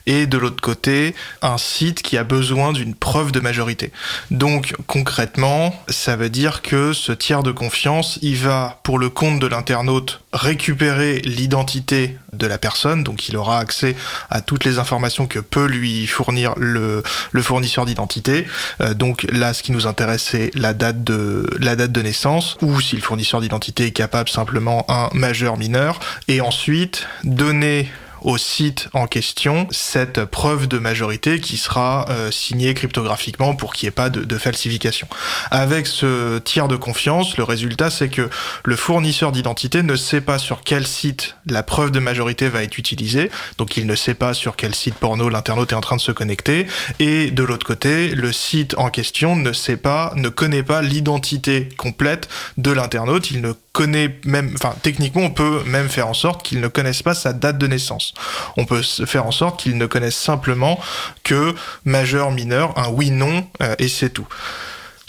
et de l'autre côté un site qui a besoin d'une preuve de majorité. Donc concrètement, ça veut dire que ce tiers de confiance, il va pour le compte de l'internaute récupérer l'identité de la personne, donc il aura accès à toutes les informations que peut lui fournir le, fournisseur d'identité. Euh, donc là, ce qui nous intéresse, c'est la date de la date de naissance, ou si le fournisseur d'identité est capable simplement un majeur mineur, et ensuite donner au site en question cette preuve de majorité qui sera euh, signée cryptographiquement pour qu'il n'y ait pas de, de, falsification. Avec ce tiers de confiance, le résultat c'est que le fournisseur d'identité ne sait pas sur quel site la preuve de majorité va être utilisée, donc il ne sait pas sur quel site porno l'internaute est en train de se connecter, et de l'autre côté, le site en question ne sait pas, ne connaît pas l'identité complète de l'internaute, il ne connaît même, enfin techniquement on peut même faire en sorte qu'il ne connaisse pas sa date de naissance. On peut faire en sorte qu'il ne connaisse simplement que majeur, mineur, un oui/non euh, et c'est tout.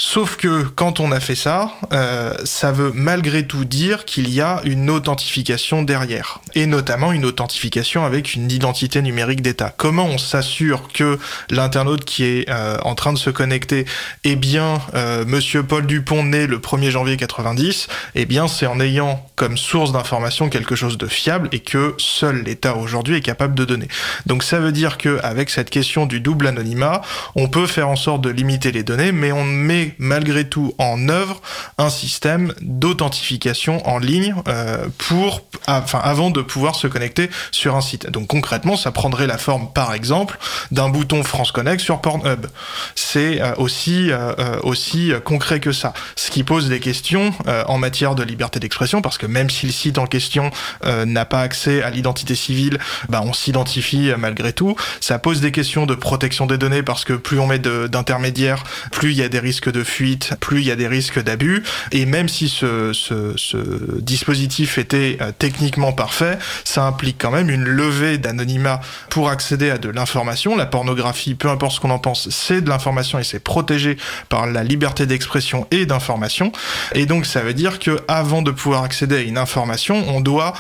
Sauf que quand on a fait ça, euh, ça veut malgré tout dire qu'il y a une authentification derrière, et notamment une authentification avec une identité numérique d'État. Comment on s'assure que l'internaute qui est euh, en train de se connecter est bien euh, Monsieur Paul Dupont né le 1er janvier 90 Eh bien, c'est en ayant comme source d'information quelque chose de fiable et que seul l'État aujourd'hui est capable de donner. Donc ça veut dire que avec cette question du double anonymat, on peut faire en sorte de limiter les données, mais on met malgré tout en œuvre un système d'authentification en ligne euh, pour, enfin, avant de pouvoir se connecter sur un site. Donc concrètement, ça prendrait la forme, par exemple, d'un bouton France Connect sur Pornhub. C'est euh, aussi euh, aussi concret que ça. Ce qui pose des questions en matière de liberté d'expression, parce que même si le site en question n'a pas accès à l'identité civile, bah, on s'identifie malgré tout. Ça pose des questions de protection des données, parce que plus on met d'intermédiaires, plus il y a des risques de fuite, plus il y a des risques d'abus. Et même si ce, ce, dispositif était euh, techniquement parfait, ça implique quand même une levée d'anonymat pour accéder à de l'information. La pornographie, peu importe ce qu'on en pense, c'est de l'information et c'est protégé par la liberté d'expression et d'information. Et donc ça veut dire que avant de pouvoir accéder à une information, on doit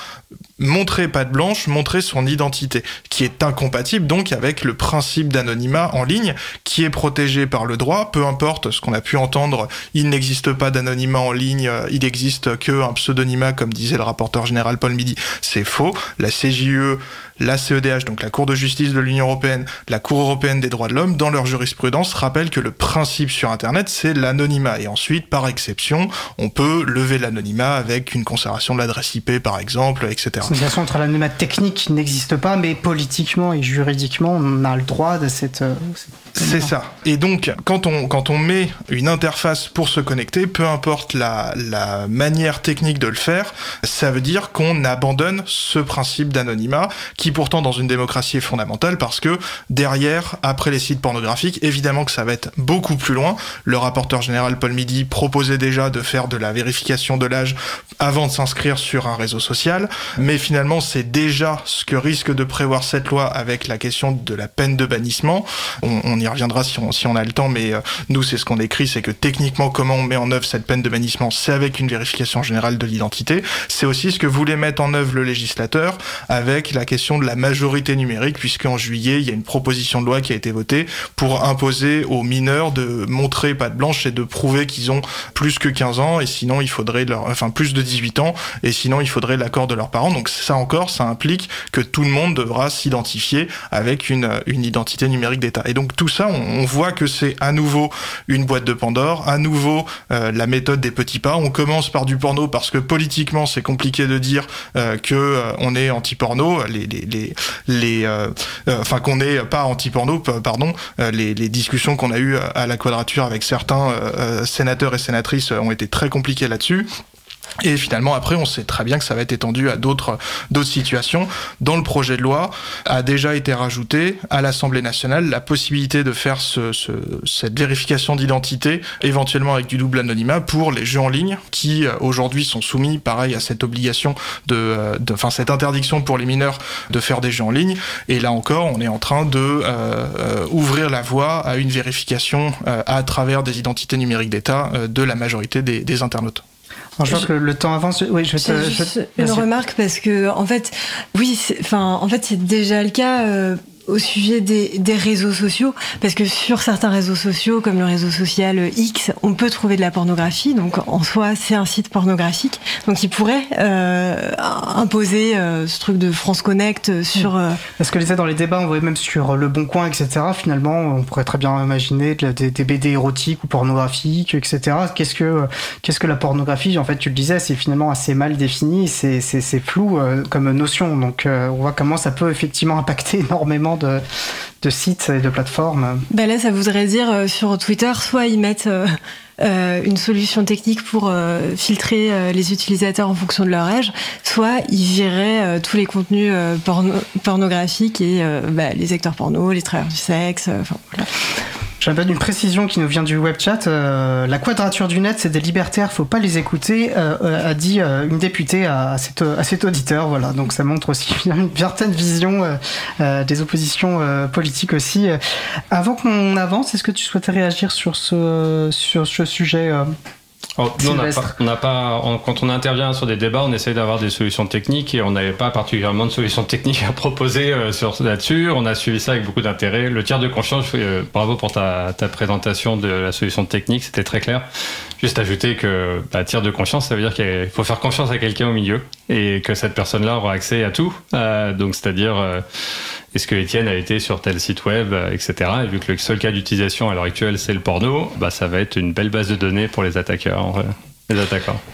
montrer patte blanche, montrer son identité, qui est incompatible donc avec le principe d'anonymat en ligne, qui est protégé par le droit, peu importe ce qu'on a pu entendre, il n'existe pas d'anonymat en ligne, euh, il existe que un pseudonymat, comme disait le rapporteur général Paul Midi, c'est faux. La CJUE la CEDH, donc la Cour de justice de l'Union européenne, la Cour européenne des droits de l'homme, dans leur jurisprudence, rappellent que le principe sur Internet, c'est l'anonymat. Et ensuite, par exception, on peut lever l'anonymat avec une conservation de l'adresse IP, par exemple, etc. C'est une relation entre l'anonymat technique n'existe pas, mais politiquement et juridiquement, on a le droit de cette... euh, cette- C'est ça. Et donc, quand on, quand on met une interface pour se connecter, peu importe la, la manière technique de le faire, ça veut dire qu'on abandonne ce principe d'anonymat, qui pourtant dans une démocratie est fondamental, parce que derrière, après les sites pornographiques, évidemment que ça va être beaucoup plus loin. Le rapporteur général Paul Midi proposait déjà de faire de la vérification de l'âge avant de s'inscrire sur un réseau social, mais finalement c'est déjà ce que risque de prévoir cette loi avec la question de la peine de bannissement. On, y reviendra si on, a le temps, mais euh, nous c'est ce qu'on écrit, c'est que techniquement comment on met en œuvre cette peine de bannissement, c'est avec une vérification générale de l'identité. C'est aussi ce que voulait mettre en œuvre le législateur avec la question la majorité numérique, puisqu'en juillet il y a une proposition de loi qui a été votée pour imposer aux mineurs de montrer patte blanche et de prouver qu'ils ont plus que 15 ans, et sinon il faudrait leur, enfin plus de 18 ans, et sinon il faudrait l'accord de leurs parents. Donc ça encore, ça implique que tout le monde devra s'identifier avec une, une identité numérique d'État. Et donc tout ça, on, voit que c'est à nouveau une boîte de Pandore, à nouveau euh, la méthode des petits pas. On commence par du porno parce que politiquement c'est compliqué de dire euh, que euh, on est anti-porno, les, les euh, euh, enfin qu'on n'est pas anti-porno, pardon, euh, les, les discussions qu'on a eues à la quadrature avec certains sénateurs et sénatrices ont été très compliquées là-dessus. Et finalement, après, on sait très bien que ça va être étendu à d'autres situations. Dans le projet de loi, a déjà été rajouté à l'Assemblée nationale la possibilité de faire ce, ce- cette vérification d'identité, éventuellement avec du double anonymat, pour les jeux en ligne qui euh, aujourd'hui sont soumis, pareil, à cette obligation de, euh, de, enfin cette interdiction pour les mineurs de faire des jeux en ligne. Et là encore, on est en train de euh, ouvrir la voie à une vérification à travers des identités numériques d'État de la majorité des internautes. Alors, je vois que le, temps avance. Oui, je vais te. Je juste te- une Merci. remarque parce que en fait, oui, c'est- enfin, en fait, c'est déjà le cas euh, au sujet des, des réseaux sociaux, parce que sur certains réseaux sociaux, comme le réseau social X, on peut trouver de la pornographie. Donc en soi, c'est un site pornographique. Donc il pourrait euh, imposer euh, ce truc de France Connect sur. euh, Parce que les dans les débats, on voyait même sur Le Bon Coin, etc. Finalement, on pourrait très bien imaginer des, des BD érotiques ou pornographiques, etc. Qu'est-ce que qu'est-ce que la pornographie? En fait, tu le disais, c'est finalement assez mal défini, c'est c'est- c'est flou euh, comme notion. Donc, euh, on voit comment ça peut effectivement impacter énormément de, sites et de plateformes. Ben là, ça voudrait dire euh, sur Twitter, soit ils mettent euh, euh, une solution technique pour filtrer les utilisateurs en fonction de leur âge, soit ils vireraient euh, tous les contenus porno- pornographiques et bah, les acteurs porno, les travailleurs du sexe. J'avais une précision qui nous vient du web chat. euh, la quadrature du net, c'est des libertaires, faut pas les écouter, euh, euh, a dit euh, une députée à, cet, à cet auditeur. Voilà, donc ça montre aussi une certaine vision euh, euh, des oppositions euh, politiques aussi. Euh, Avant qu'on avance, est-ce que tu souhaitais réagir sur ce, sur ce sujet nous, on n'a pas, on pas- on- quand on intervient sur des débats, on essaye d'avoir des solutions techniques et on n'avait pas particulièrement de solutions techniques à proposer euh, sur là-dessus. On a suivi ça avec beaucoup d'intérêt. Le tiers de confiance, euh, bravo pour ta, ta présentation de la solution technique, c'était très clair. Juste ajouter que bah, tiers de confiance, ça veut dire qu'il faut faire confiance à quelqu'un au milieu et que cette personne-là aura accès à tout. Euh, donc, c'est-à-dire, euh, est-ce que Étienne a été sur tel site web, euh, etc. Et vu que le seul cas d'utilisation à l'heure actuelle, c'est le porno, bah, ça va être une belle base de données pour les attaqueurs. en vrai.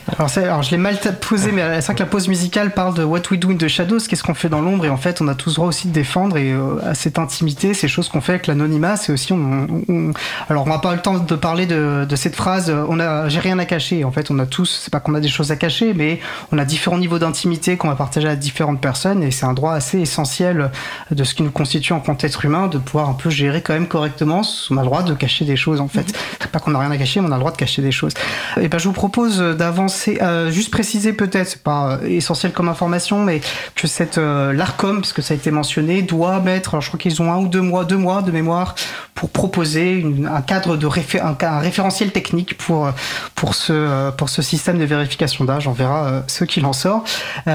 D'accord. Alors, je l'ai mal posé, mais c'est vrai que la pause musicale parle de What We Do in the Shadows, qu'est-ce qu'on fait dans l'ombre, et en fait, on a tous droit aussi de défendre et euh, à cette intimité, ces choses qu'on fait avec l'anonymat, c'est aussi. On, on- alors, on n'a pas eu le temps de parler de, de cette phrase. euh, On a, j'ai rien à cacher. En fait, on a tous, c'est pas qu'on a des choses à cacher, mais on a différents niveaux d'intimité qu'on va partager à différentes personnes, et c'est un droit assez essentiel de ce qui nous constitue en tant qu'être humain, de pouvoir un peu gérer quand même correctement. On a le droit de cacher des choses, en fait. C'est pas qu'on a rien à cacher, mais on a le droit de cacher des choses. Et ben, je vous propose d'avancer, euh, juste préciser peut-être, c'est pas euh, essentiel comme information, mais que cette euh, l'Arcom, parce que ça a été mentionné, doit mettre, je crois qu'ils ont un ou deux mois, deux mois de mémoire pour proposer un cadre de un, référentiel technique pour euh, pour ce pour ce système de vérification d'âge. On verra ce qu'il en sort.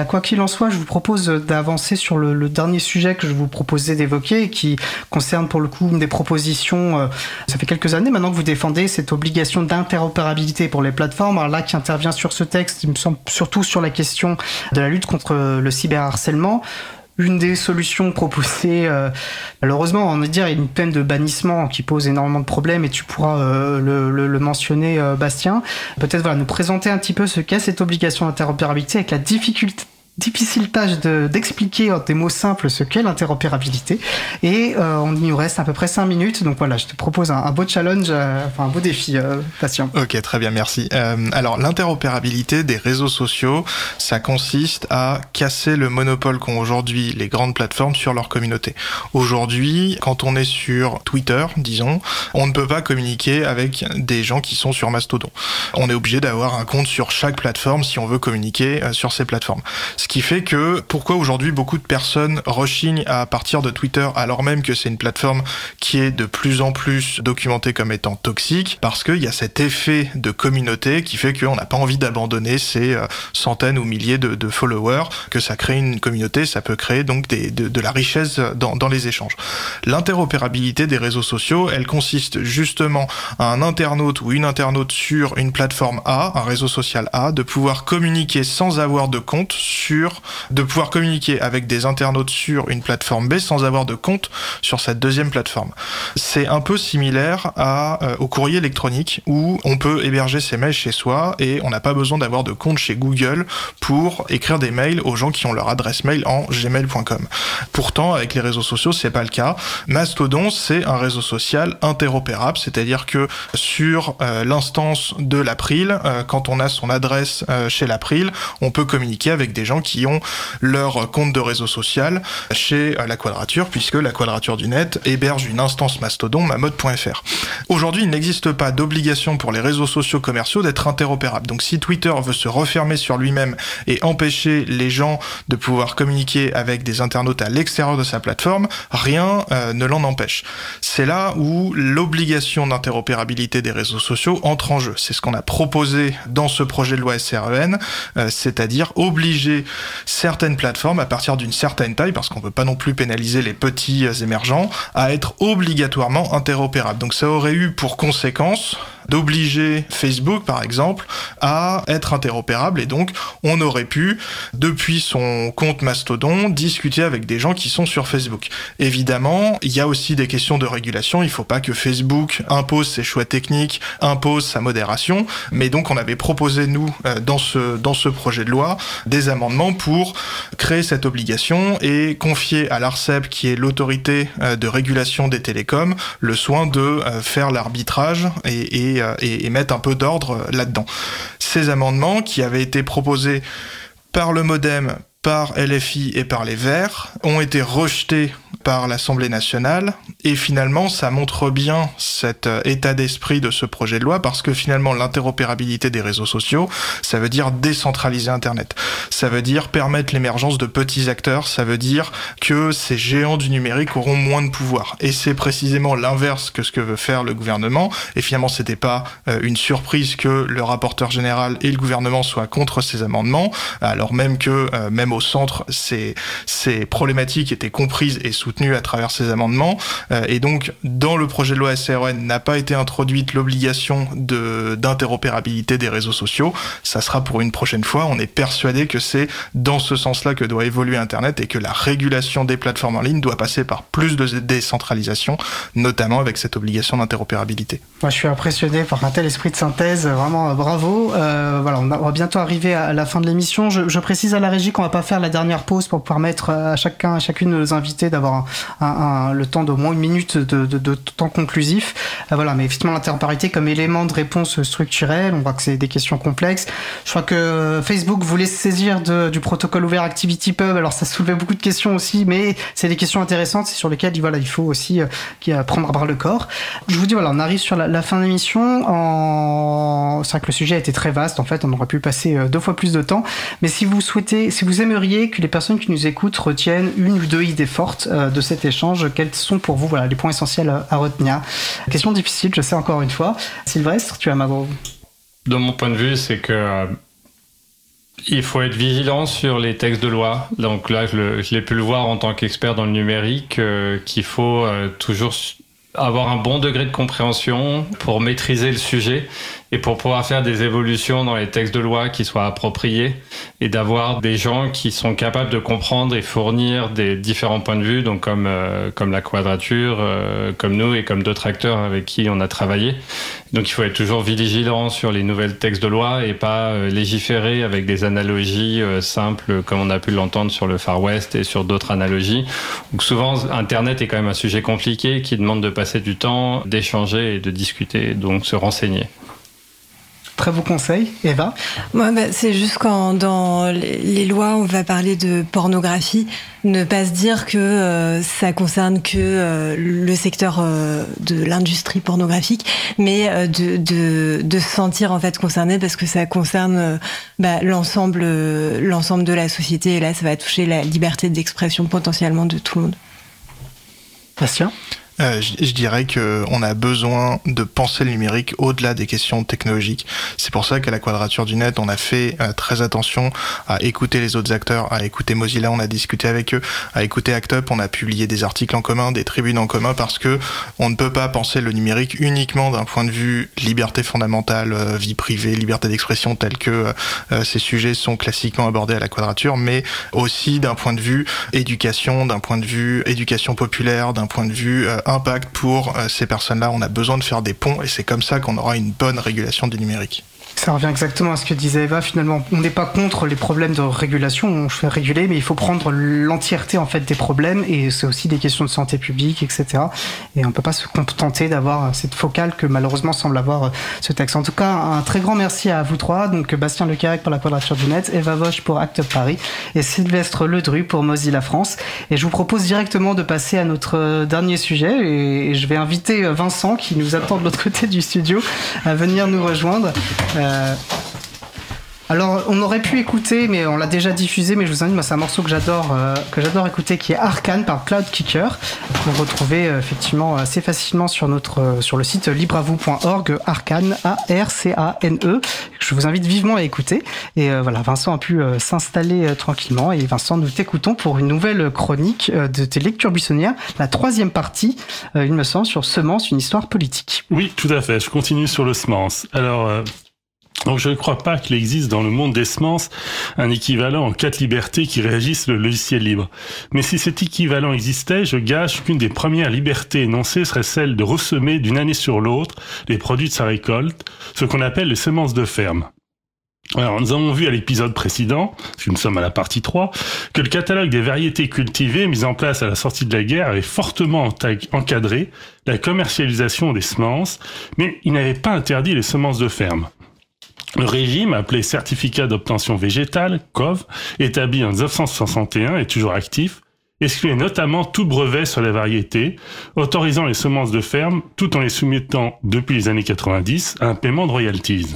Quoi qu'il en soit, je vous propose d'avancer sur le, dernier sujet que je vous proposais d'évoquer, qui concerne pour le coup une des propositions. ça fait quelques années maintenant que vous défendez cette obligation d'interopérabilité pour les plateformes. Alors là, qui intervient sur ce texte, il me semble surtout sur la question de la lutte contre le cyberharcèlement. Une des solutions proposées, euh, malheureusement, on va dire, une peine de bannissement qui pose énormément de problèmes et tu pourras euh, le mentionner, euh, Bastien. Peut-être voilà, nous présenter un petit peu ce qu'est cette obligation d'interopérabilité avec la difficulté difficile tâche de- d'expliquer en des mots simples ce qu'est l'interopérabilité et euh, on y reste à peu près 5 minutes donc voilà je te propose un, un beau challenge euh, enfin un beau défi euh, patient Ok, très bien, merci. Euh, alors, l'interopérabilité des réseaux sociaux, ça consiste à casser le monopole qu'ont aujourd'hui les grandes plateformes sur leur communauté. Aujourd'hui, quand on est sur Twitter, disons, on ne peut pas communiquer avec des gens qui sont sur Mastodon. On est obligé d'avoir un compte sur chaque plateforme si on veut communiquer euh, sur ces plateformes. Ce qui fait que pourquoi aujourd'hui beaucoup de personnes rechignent à partir de Twitter alors même que c'est une plateforme qui est de plus en plus documentée comme étant toxique parce qu'il y a cet effet de communauté qui fait qu'on n'a pas envie d'abandonner ces euh, centaines ou milliers de, followers, que ça crée une communauté, ça peut créer donc des, de, de la richesse dans, dans les échanges. L'interopérabilité des réseaux sociaux, elle consiste justement à un internaute ou une internaute sur une plateforme A, un réseau social A, de pouvoir communiquer sans avoir de compte sur, de pouvoir communiquer avec des internautes sur une plateforme B sans avoir de compte sur cette deuxième plateforme. C'est un peu similaire euh, au courrier électronique où on peut héberger ses mails chez soi et on n'a pas besoin d'avoir de compte chez Google pour écrire des mails aux gens qui ont leur adresse mail en gmail.com. Pourtant, avec les réseaux sociaux, c'est pas le cas. Mastodon, c'est un réseau social interopérable, c'est-à-dire que sur euh, l'instance de l'April, euh, quand on a son adresse chez l'April, on peut communiquer avec des gens qui ont leur compte de réseau social chez la Quadrature, puisque la Quadrature du Net héberge une instance Mastodon, mamode.fr. Aujourd'hui, il n'existe pas d'obligation pour les réseaux sociaux commerciaux d'être interopérables. Donc si Twitter veut se refermer sur lui-même et empêcher les gens de pouvoir communiquer avec des internautes à l'extérieur de sa plateforme, rien euh, ne l'en empêche. C'est là où l'obligation d'interopérabilité des réseaux sociaux entre en jeu. C'est ce qu'on a proposé dans ce projet de loi SREN, euh, c'est-à-dire obliger certaines plateformes à partir d'une certaine taille, parce qu'on ne peut pas non plus pénaliser les petits euh, émergents, à être obligatoirement interopérables. Donc ça aurait eu pour conséquence d'obliger Facebook, par exemple, à être interopérable. Et donc on aurait pu, depuis son compte Mastodon, discuter avec des gens qui sont sur Facebook. Évidemment, il y a aussi des questions de régulation, il faut pas que Facebook impose ses choix techniques, impose sa modération, mais donc on avait proposé, nous, euh, dans ce, dans ce projet de loi, des amendements pour créer cette obligation et confier à l'ARCEP, qui est l'autorité euh, de régulation des télécoms, le soin de euh, faire l'arbitrage et, et, euh, et, et mettre un peu d'ordre euh, là-dedans. Ces amendements qui avaient été proposés par le modem, par LFI et par les Verts ont été rejetés par l'Assemblée nationale. Et finalement ça montre bien cet euh, état d'esprit de ce projet de loi parce que finalement l'interopérabilité des réseaux sociaux ça veut dire décentraliser internet. Ça veut dire permettre l'émergence de petits acteurs. Ça veut dire que ces géants du numérique auront moins de pouvoir. Et c'est précisément l'inverse que ce que veut faire le gouvernement. Et finalement c'était pas euh, une surprise que le rapporteur général et le gouvernement soient contre ces amendements alors même que euh, au centre ces, problématiques étaient comprises et soutenues soutenu à travers ces amendements. Euh, et donc, dans le projet de loi SRN n'a pas été introduite l'obligation de d'interopérabilité des réseaux sociaux. Ça sera pour une prochaine fois. On est persuadé que c'est dans ce sens-là que doit évoluer Internet et que la régulation des plateformes en ligne doit passer par plus de décentralisation, notamment avec cette obligation d'interopérabilité. Moi, je suis impressionné par un tel esprit de synthèse. Vraiment, euh, bravo. Euh, voilà, on va bientôt arriver à la fin de l'émission. Je, je, précise à la régie qu'on va pas faire la dernière pause pour permettre à chacun, à chacune de nos invités d'avoir le temps d'au moins une minute de, temps conclusif. Euh, voilà, mais effectivement, l'interopérabilité comme élément de réponse structurelle, on voit que c'est des questions complexes. Je crois que Facebook voulait se saisir du protocole ouvert ActivityPub. Alors, ça soulevait beaucoup de questions aussi, mais c'est des questions intéressantes sur lesquelles voilà, il faut aussi euh, prendre à bras le corps. Je vous dis, voilà, on arrive sur la, fin de l'émission. En... C'est vrai que le sujet a été très vaste. En fait, on aurait pu passer euh, deux fois plus de temps. Mais si vous souhaitez, si vous que les personnes qui nous écoutent retiennent une ou deux idées fortes euh, de cet échange, quels sont pour vous voilà, les points essentiels à, à retenir? Question difficile, je sais encore une fois. Sylvestre, tu as ma De mon point de vue, c'est que il faut être vigilant sur les textes de loi. Donc là, je l'ai pu le voir en tant qu'expert dans le numérique, euh, qu'il faut euh, toujours avoir un bon degré de compréhension pour maîtriser le sujet et pour pouvoir faire des évolutions dans les textes de loi qui soient appropriés et d'avoir des gens qui sont capables de comprendre et fournir des différents points de vue, donc comme, euh, comme la quadrature, euh, comme nous et comme d'autres acteurs avec qui on a travaillé. Donc il faut être toujours vigilant sur les nouvelles textes de loi et pas euh, légiférer avec des analogies euh, simples comme on a pu l'entendre sur le Far West et sur d'autres analogies. Donc souvent Internet est quand même un sujet compliqué qui demande de passer du temps, d'échanger et de discuter, donc se renseigner. Très beau conseil, Eva. Ouais, bah, c'est juste quand dans les lois on va parler de pornographie, ne pas se dire que euh, ça concerne que euh, le secteur euh, de l'industrie pornographique, mais de, de, de, se sentir en fait concerné parce que ça concerne bah, l'ensemble l'ensemble de la société et là ça va toucher la liberté d'expression potentiellement de tout le monde. Bastien? Euh, je, je, dirais qu'on a besoin de penser le numérique au-delà des questions technologiques. C'est pour ça qu'à la Quadrature du Net, on a fait euh, très attention à écouter les autres acteurs, à écouter Mozilla, on a discuté avec eux, à écouter ActUp, on a publié des articles en commun, des tribunes en commun, parce que on ne peut pas penser le numérique uniquement d'un point de vue liberté fondamentale, euh, vie privée, liberté d'expression, tel que euh, ces sujets sont classiquement abordés à la Quadrature, mais aussi d'un point de vue éducation, d'un point de vue éducation populaire, d'un point de vue impact pour euh, ces personnes-là. On a besoin de faire des ponts et c'est comme ça qu'on aura une bonne régulation du numérique. Ça revient exactement à ce que disait Eva. Finalement, on n'est pas contre les problèmes de régulation. On fait réguler, mais il faut prendre l'entièreté en fait des problèmes. Et c'est aussi des questions de santé publique, etc. Et on peut pas se contenter d'avoir cette focale que malheureusement semble avoir ce texte. En tout cas, un très grand merci à vous trois. Donc Bastien Lecarec pour la Quadrature du Net, Eva Vosch pour Act Paris et Sylvestre Ledru pour Mozilla France. Et je vous propose directement de passer à notre dernier sujet. Et je vais inviter Vincent, qui nous attend de l'autre côté du studio, à venir nous rejoindre. Euh, alors, on aurait pu écouter, mais on l'a déjà diffusé, mais je vous invite, c'est un morceau que j'adore, euh, écouter, qui est Arcane par Cloud Kicker, qu'on retrouvez euh, effectivement assez facilement sur notre, euh, sur le site libravou.org, Arcane, A-R-C-A-N-E. Je vous invite vivement à écouter. Et euh, voilà, Vincent a pu euh, s'installer euh, tranquillement. Et Vincent, nous t'écoutons pour une nouvelle chronique de tes lectures buissonnières, la troisième partie, il me semble, sur Semence, une histoire politique. Oui, tout à fait. Je continue sur le Semence. Alors, donc je ne crois pas qu'il existe dans le monde des semences un équivalent en quatre libertés qui réagissent le logiciel libre. Mais si cet équivalent existait, je gâche qu'une des premières libertés énoncées serait celle de ressemer d'une année sur l'autre les produits de sa récolte, ce qu'on appelle les semences de ferme. Alors, nous avons vu à l'épisode précédent, que nous sommes à la partie 3, que le catalogue des variétés cultivées mis en place à la sortie de la guerre avait fortement encadré la commercialisation des semences, mais il n'avait pas interdit les semences de ferme. Le régime, appelé certificat d'obtention végétale, COV, établi en 1961 et toujours actif, excluait notamment tout brevet sur les variétés, autorisant les semences de ferme tout en les soumettant, depuis les années 90, à un paiement de royalties.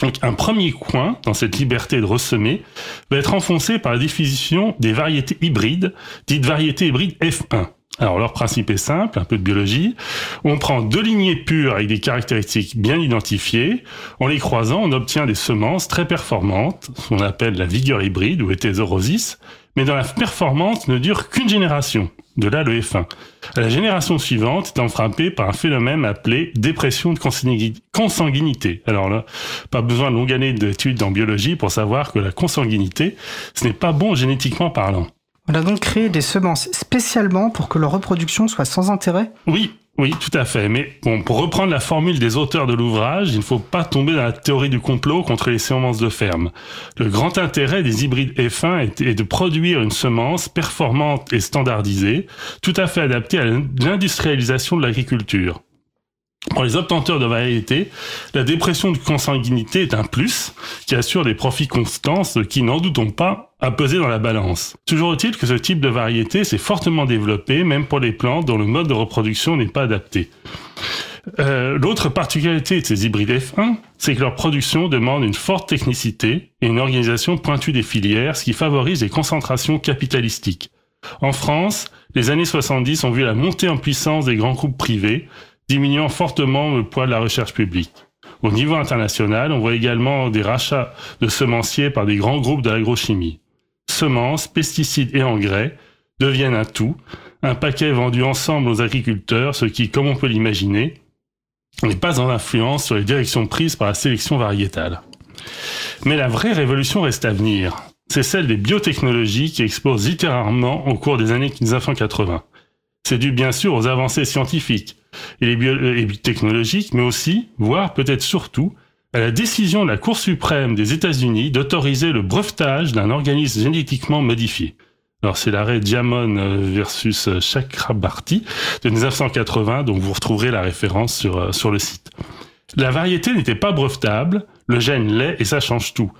Donc un premier coin dans cette liberté de ressemer va être enfoncé par la définition des variétés hybrides, dites variétés hybrides F1. Alors leur principe est simple, un peu de biologie. On prend deux lignées pures avec des caractéristiques bien identifiées. En les croisant, on obtient des semences très performantes, ce qu'on appelle la vigueur hybride ou hétérorosis, mais dont la performance ne dure qu'une génération. De là le F1. La génération suivante étant frappée par un phénomène appelé dépression de consanguinité. Alors là, pas besoin de longue année d'études en biologie pour savoir que la consanguinité, ce n'est pas bon génétiquement parlant. On a donc créé des semences spécialement pour que leur reproduction soit sans intérêt Oui, oui, tout à fait. Mais bon, pour reprendre la formule des auteurs de l'ouvrage, il ne faut pas tomber dans la théorie du complot contre les semences de ferme. Le grand intérêt des hybrides F1 est de produire une semence performante et standardisée, tout à fait adaptée à l'industrialisation de l'agriculture. Pour les obtenteurs de variétés, la dépression de consanguinité est un plus qui assure des profits constants, ce qui, n'en doutons pas, a pesé dans la balance. Toujours est-il que ce type de variété s'est fortement développé, même pour les plantes dont le mode de reproduction n'est pas adapté. Euh, L'autre particularité de ces hybrides F1, c'est que leur production demande une forte technicité et une organisation pointue des filières, ce qui favorise les concentrations capitalistiques. En France, les années 70 ont vu la montée en puissance des grands groupes privés, diminuant fortement le poids de la recherche publique. Au niveau international, on voit également des rachats de semenciers par des grands groupes de l'agrochimie. Semences, pesticides et engrais deviennent un tout, un paquet vendu ensemble aux agriculteurs, ce qui, comme on peut l'imaginer, n'est pas en influence sur les directions prises par la sélection variétale. Mais la vraie révolution reste à venir. C'est celle des biotechnologies qui explosent littéralement au cours des années 1980. C'est dû bien sûr aux avancées scientifiques, et, les technologiques, mais aussi, voire peut-être surtout, à la décision de la Cour suprême des États-Unis d'autoriser le brevetage d'un organisme génétiquement modifié. Alors c'est l'arrêt Diamond versus Chakrabarty de 1980, donc vous retrouverez la référence sur, sur le site. La variété n'était pas brevetable, le gène l'est et ça change tout.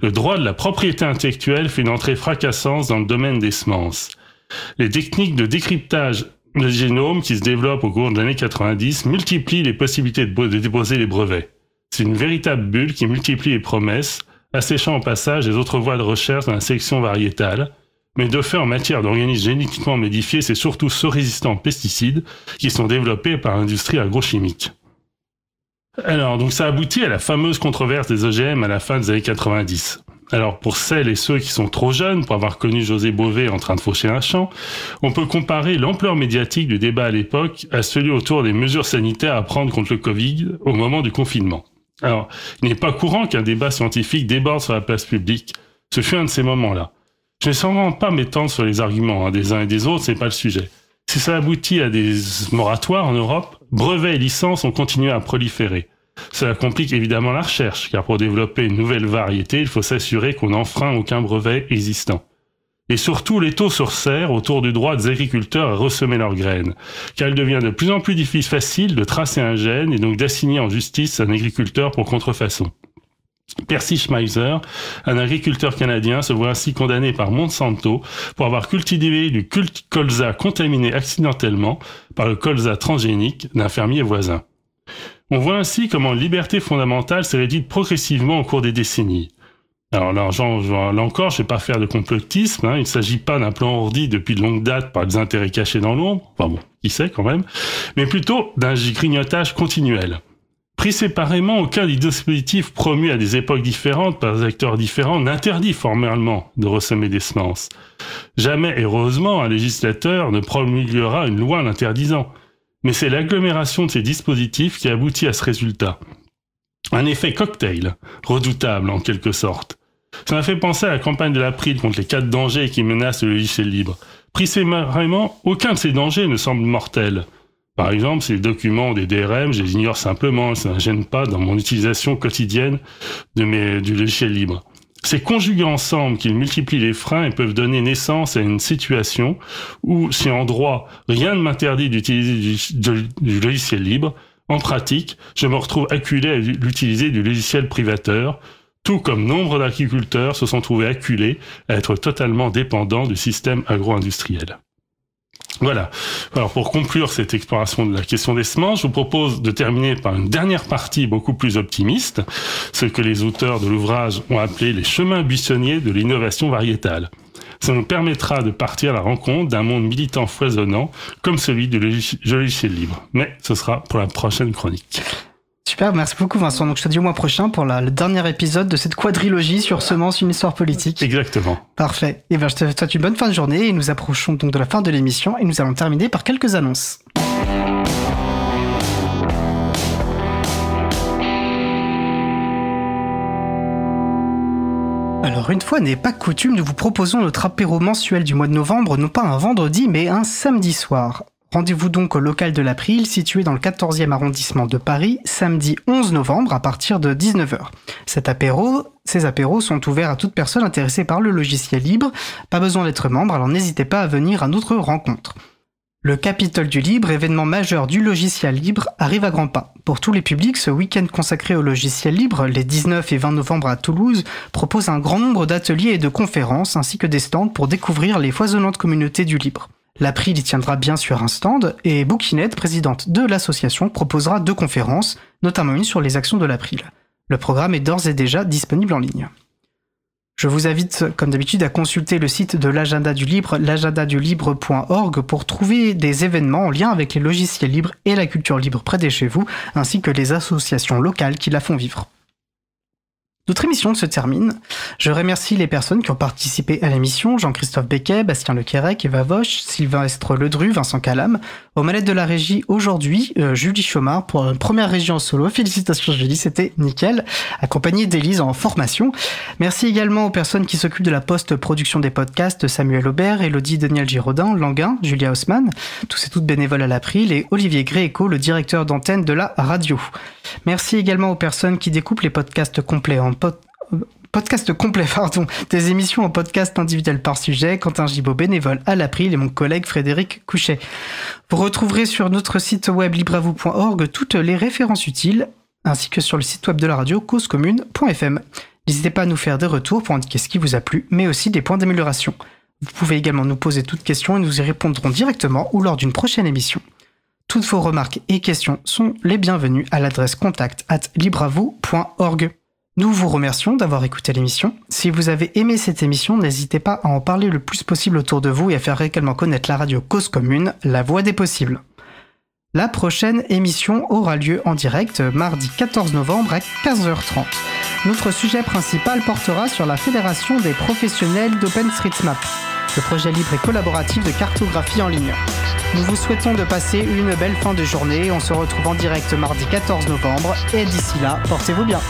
Le droit de la propriété intellectuelle fait une entrée fracassante dans le domaine des semences. Les techniques de décryptage le génome qui se développe au cours des années 90 multiplie les possibilités de, déposer les brevets. C'est une véritable bulle qui multiplie les promesses, asséchant au passage les autres voies de recherche dans la sélection variétale. Mais de fait, en matière d'organismes génétiquement modifiés, c'est surtout ceux résistants aux pesticides qui sont développés par l'industrie agrochimique. Alors, donc ça aboutit à la fameuse controverse des OGM à la fin des années 90. Alors pour celles et ceux qui sont trop jeunes pour avoir connu José Bové en train de faucher un champ, on peut comparer l'ampleur médiatique du débat à l'époque à celui autour des mesures sanitaires à prendre contre le Covid au moment du confinement. Alors, il n'est pas courant qu'un débat scientifique déborde sur la place publique. Ce fut un de ces moments-là. Je ne vais sûrement pas m'étendre sur les arguments hein, des uns et des autres, c'est pas le sujet. Si ça aboutit à des moratoires en Europe, brevets et licences ont continué à proliférer. Cela complique évidemment la recherche, car pour développer une nouvelle variété, il faut s'assurer qu'on n'enfreint aucun brevet existant. Et surtout, les taux se resserrent autour du droit des agriculteurs à ressemer leurs graines, car il devient de plus en plus difficile facile de tracer un gène et donc d'assigner en justice un agriculteur pour contrefaçon. Percy Schmeiser, un agriculteur canadien, se voit ainsi condamné par Monsanto pour avoir cultivé du colza contaminé accidentellement par le colza transgénique d'un fermier voisin. On voit ainsi comment liberté fondamentale s'est réduite progressivement au cours des décennies. Alors là, là encore, je ne vais pas faire de complotisme, hein. il ne s'agit pas d'un plan ordi depuis de longue date par des intérêts cachés dans l'ombre, enfin bon, qui sait quand même, mais plutôt d'un grignotage continuel. Pris séparément, aucun des dispositifs promus à des époques différentes par des acteurs différents n'interdit formellement de ressemer des semences. Jamais, heureusement, un législateur ne promulguera une loi l'interdisant. Mais c'est l'agglomération de ces dispositifs qui aboutit à ce résultat. Un effet cocktail, redoutable en quelque sorte. Ça m'a fait penser à la campagne de l'April contre les quatre dangers qui menacent le logiciel libre. Pris séparément, aucun de ces dangers ne semble mortel. Par exemple, ces documents des DRM, je les ignore simplement, ça ne gêne pas dans mon utilisation quotidienne du logiciel libre. C'est conjugués ensemble qu'ils multiplient les freins et peuvent donner naissance à une situation où, si en droit, rien ne m'interdit d'utiliser du, logiciel libre, en pratique, je me retrouve acculé à l'utiliser du logiciel privateur, tout comme nombre d'agriculteurs se sont trouvés acculés à être totalement dépendants du système agro-industriel. Voilà. Alors pour conclure cette exploration de la question des semences, je vous propose de terminer par une dernière partie beaucoup plus optimiste, ce que les auteurs de l'ouvrage ont appelé les chemins buissonniers de l'innovation variétale. Ça nous permettra de partir à la rencontre d'un monde militant foisonnant comme celui du logiciel libre. Mais ce sera pour la prochaine chronique. Super, merci beaucoup Vincent. Donc je te dis au mois prochain pour la, le dernier épisode de cette quadrilogie sur Semence, une histoire politique. Exactement. Parfait. Et ben je te souhaite une bonne fin de journée et nous approchons donc de la fin de l'émission et nous allons terminer par quelques annonces. Alors une fois n'est pas coutume, nous vous proposons notre apéro mensuel du mois de novembre, non pas un vendredi, mais un samedi soir. Rendez-vous donc au local de l'April, situé dans le 14e arrondissement de Paris, samedi 11 novembre à partir de 19h. Cet ces apéros sont ouverts à toute personne intéressée par le logiciel libre. Pas besoin d'être membre, alors n'hésitez pas à venir à notre rencontre. Le Capitole du Libre, événement majeur du logiciel libre, arrive à grands pas. Pour tous les publics, ce week-end consacré au logiciel libre, les 19 et 20 novembre à Toulouse, propose un grand nombre d'ateliers et de conférences ainsi que des stands pour découvrir les foisonnantes communautés du libre. L'April y tiendra bien sûr un stand et Bouquinette, présidente de l'association, proposera deux conférences, notamment une sur les actions de l'April. Le programme est d'ores et déjà disponible en ligne. Je vous invite, comme d'habitude, à consulter le site de l'agenda du libre, l'agendadulibre.org, pour trouver des événements en lien avec les logiciels libres et la culture libre près de chez vous, ainsi que les associations locales qui la font vivre. Notre émission se termine. Je remercie les personnes qui ont participé à l'émission, Jean-Christophe Becquet, Bastien Lequerec, Eva Vosch, Sylvestre Ledru, Vincent Calam. Aux manettes de la régie aujourd'hui, euh, Julie Chomard pour une première régie en solo. Félicitations Julie, c'était nickel, accompagnée d'Élise en formation. Merci également aux personnes qui s'occupent de la post-production des podcasts, Samuel Aubert, Elodie Daniel Giraudin, Languin, Julia Haussmann, tous et toutes bénévoles à l'April, et Olivier Gréco, le directeur d'antenne de la radio. Merci également aux personnes qui découpent les podcasts complets en pod- podcast complet pardon, des émissions en podcast individuel par sujet, Quentin Gibaud bénévole à l'April et mon collègue Frédéric Couchet. Vous retrouverez sur notre site web libravou.org toutes les références utiles, ainsi que sur le site web de la radio causecommune.fm. N'hésitez pas à nous faire des retours pour indiquer ce qui vous a plu, mais aussi des points d'amélioration. Vous pouvez également nous poser toutes questions et nous y répondrons directement ou lors d'une prochaine émission. Toutes vos remarques et questions sont les bienvenues à l'adresse contact at libravou.org. Nous vous remercions d'avoir écouté l'émission. Si vous avez aimé cette émission, n'hésitez pas à en parler le plus possible autour de vous et à faire également connaître la radio Cause Commune, la voix des possibles. La prochaine émission aura lieu en direct mardi 14 novembre à 15h30. Notre sujet principal portera sur la Fédération des professionnels d'OpenStreetMap, le projet libre et collaboratif de cartographie en ligne. Nous vous souhaitons de passer une belle fin de journée. On se retrouve en direct mardi 14 novembre et d'ici là, portez-vous bien.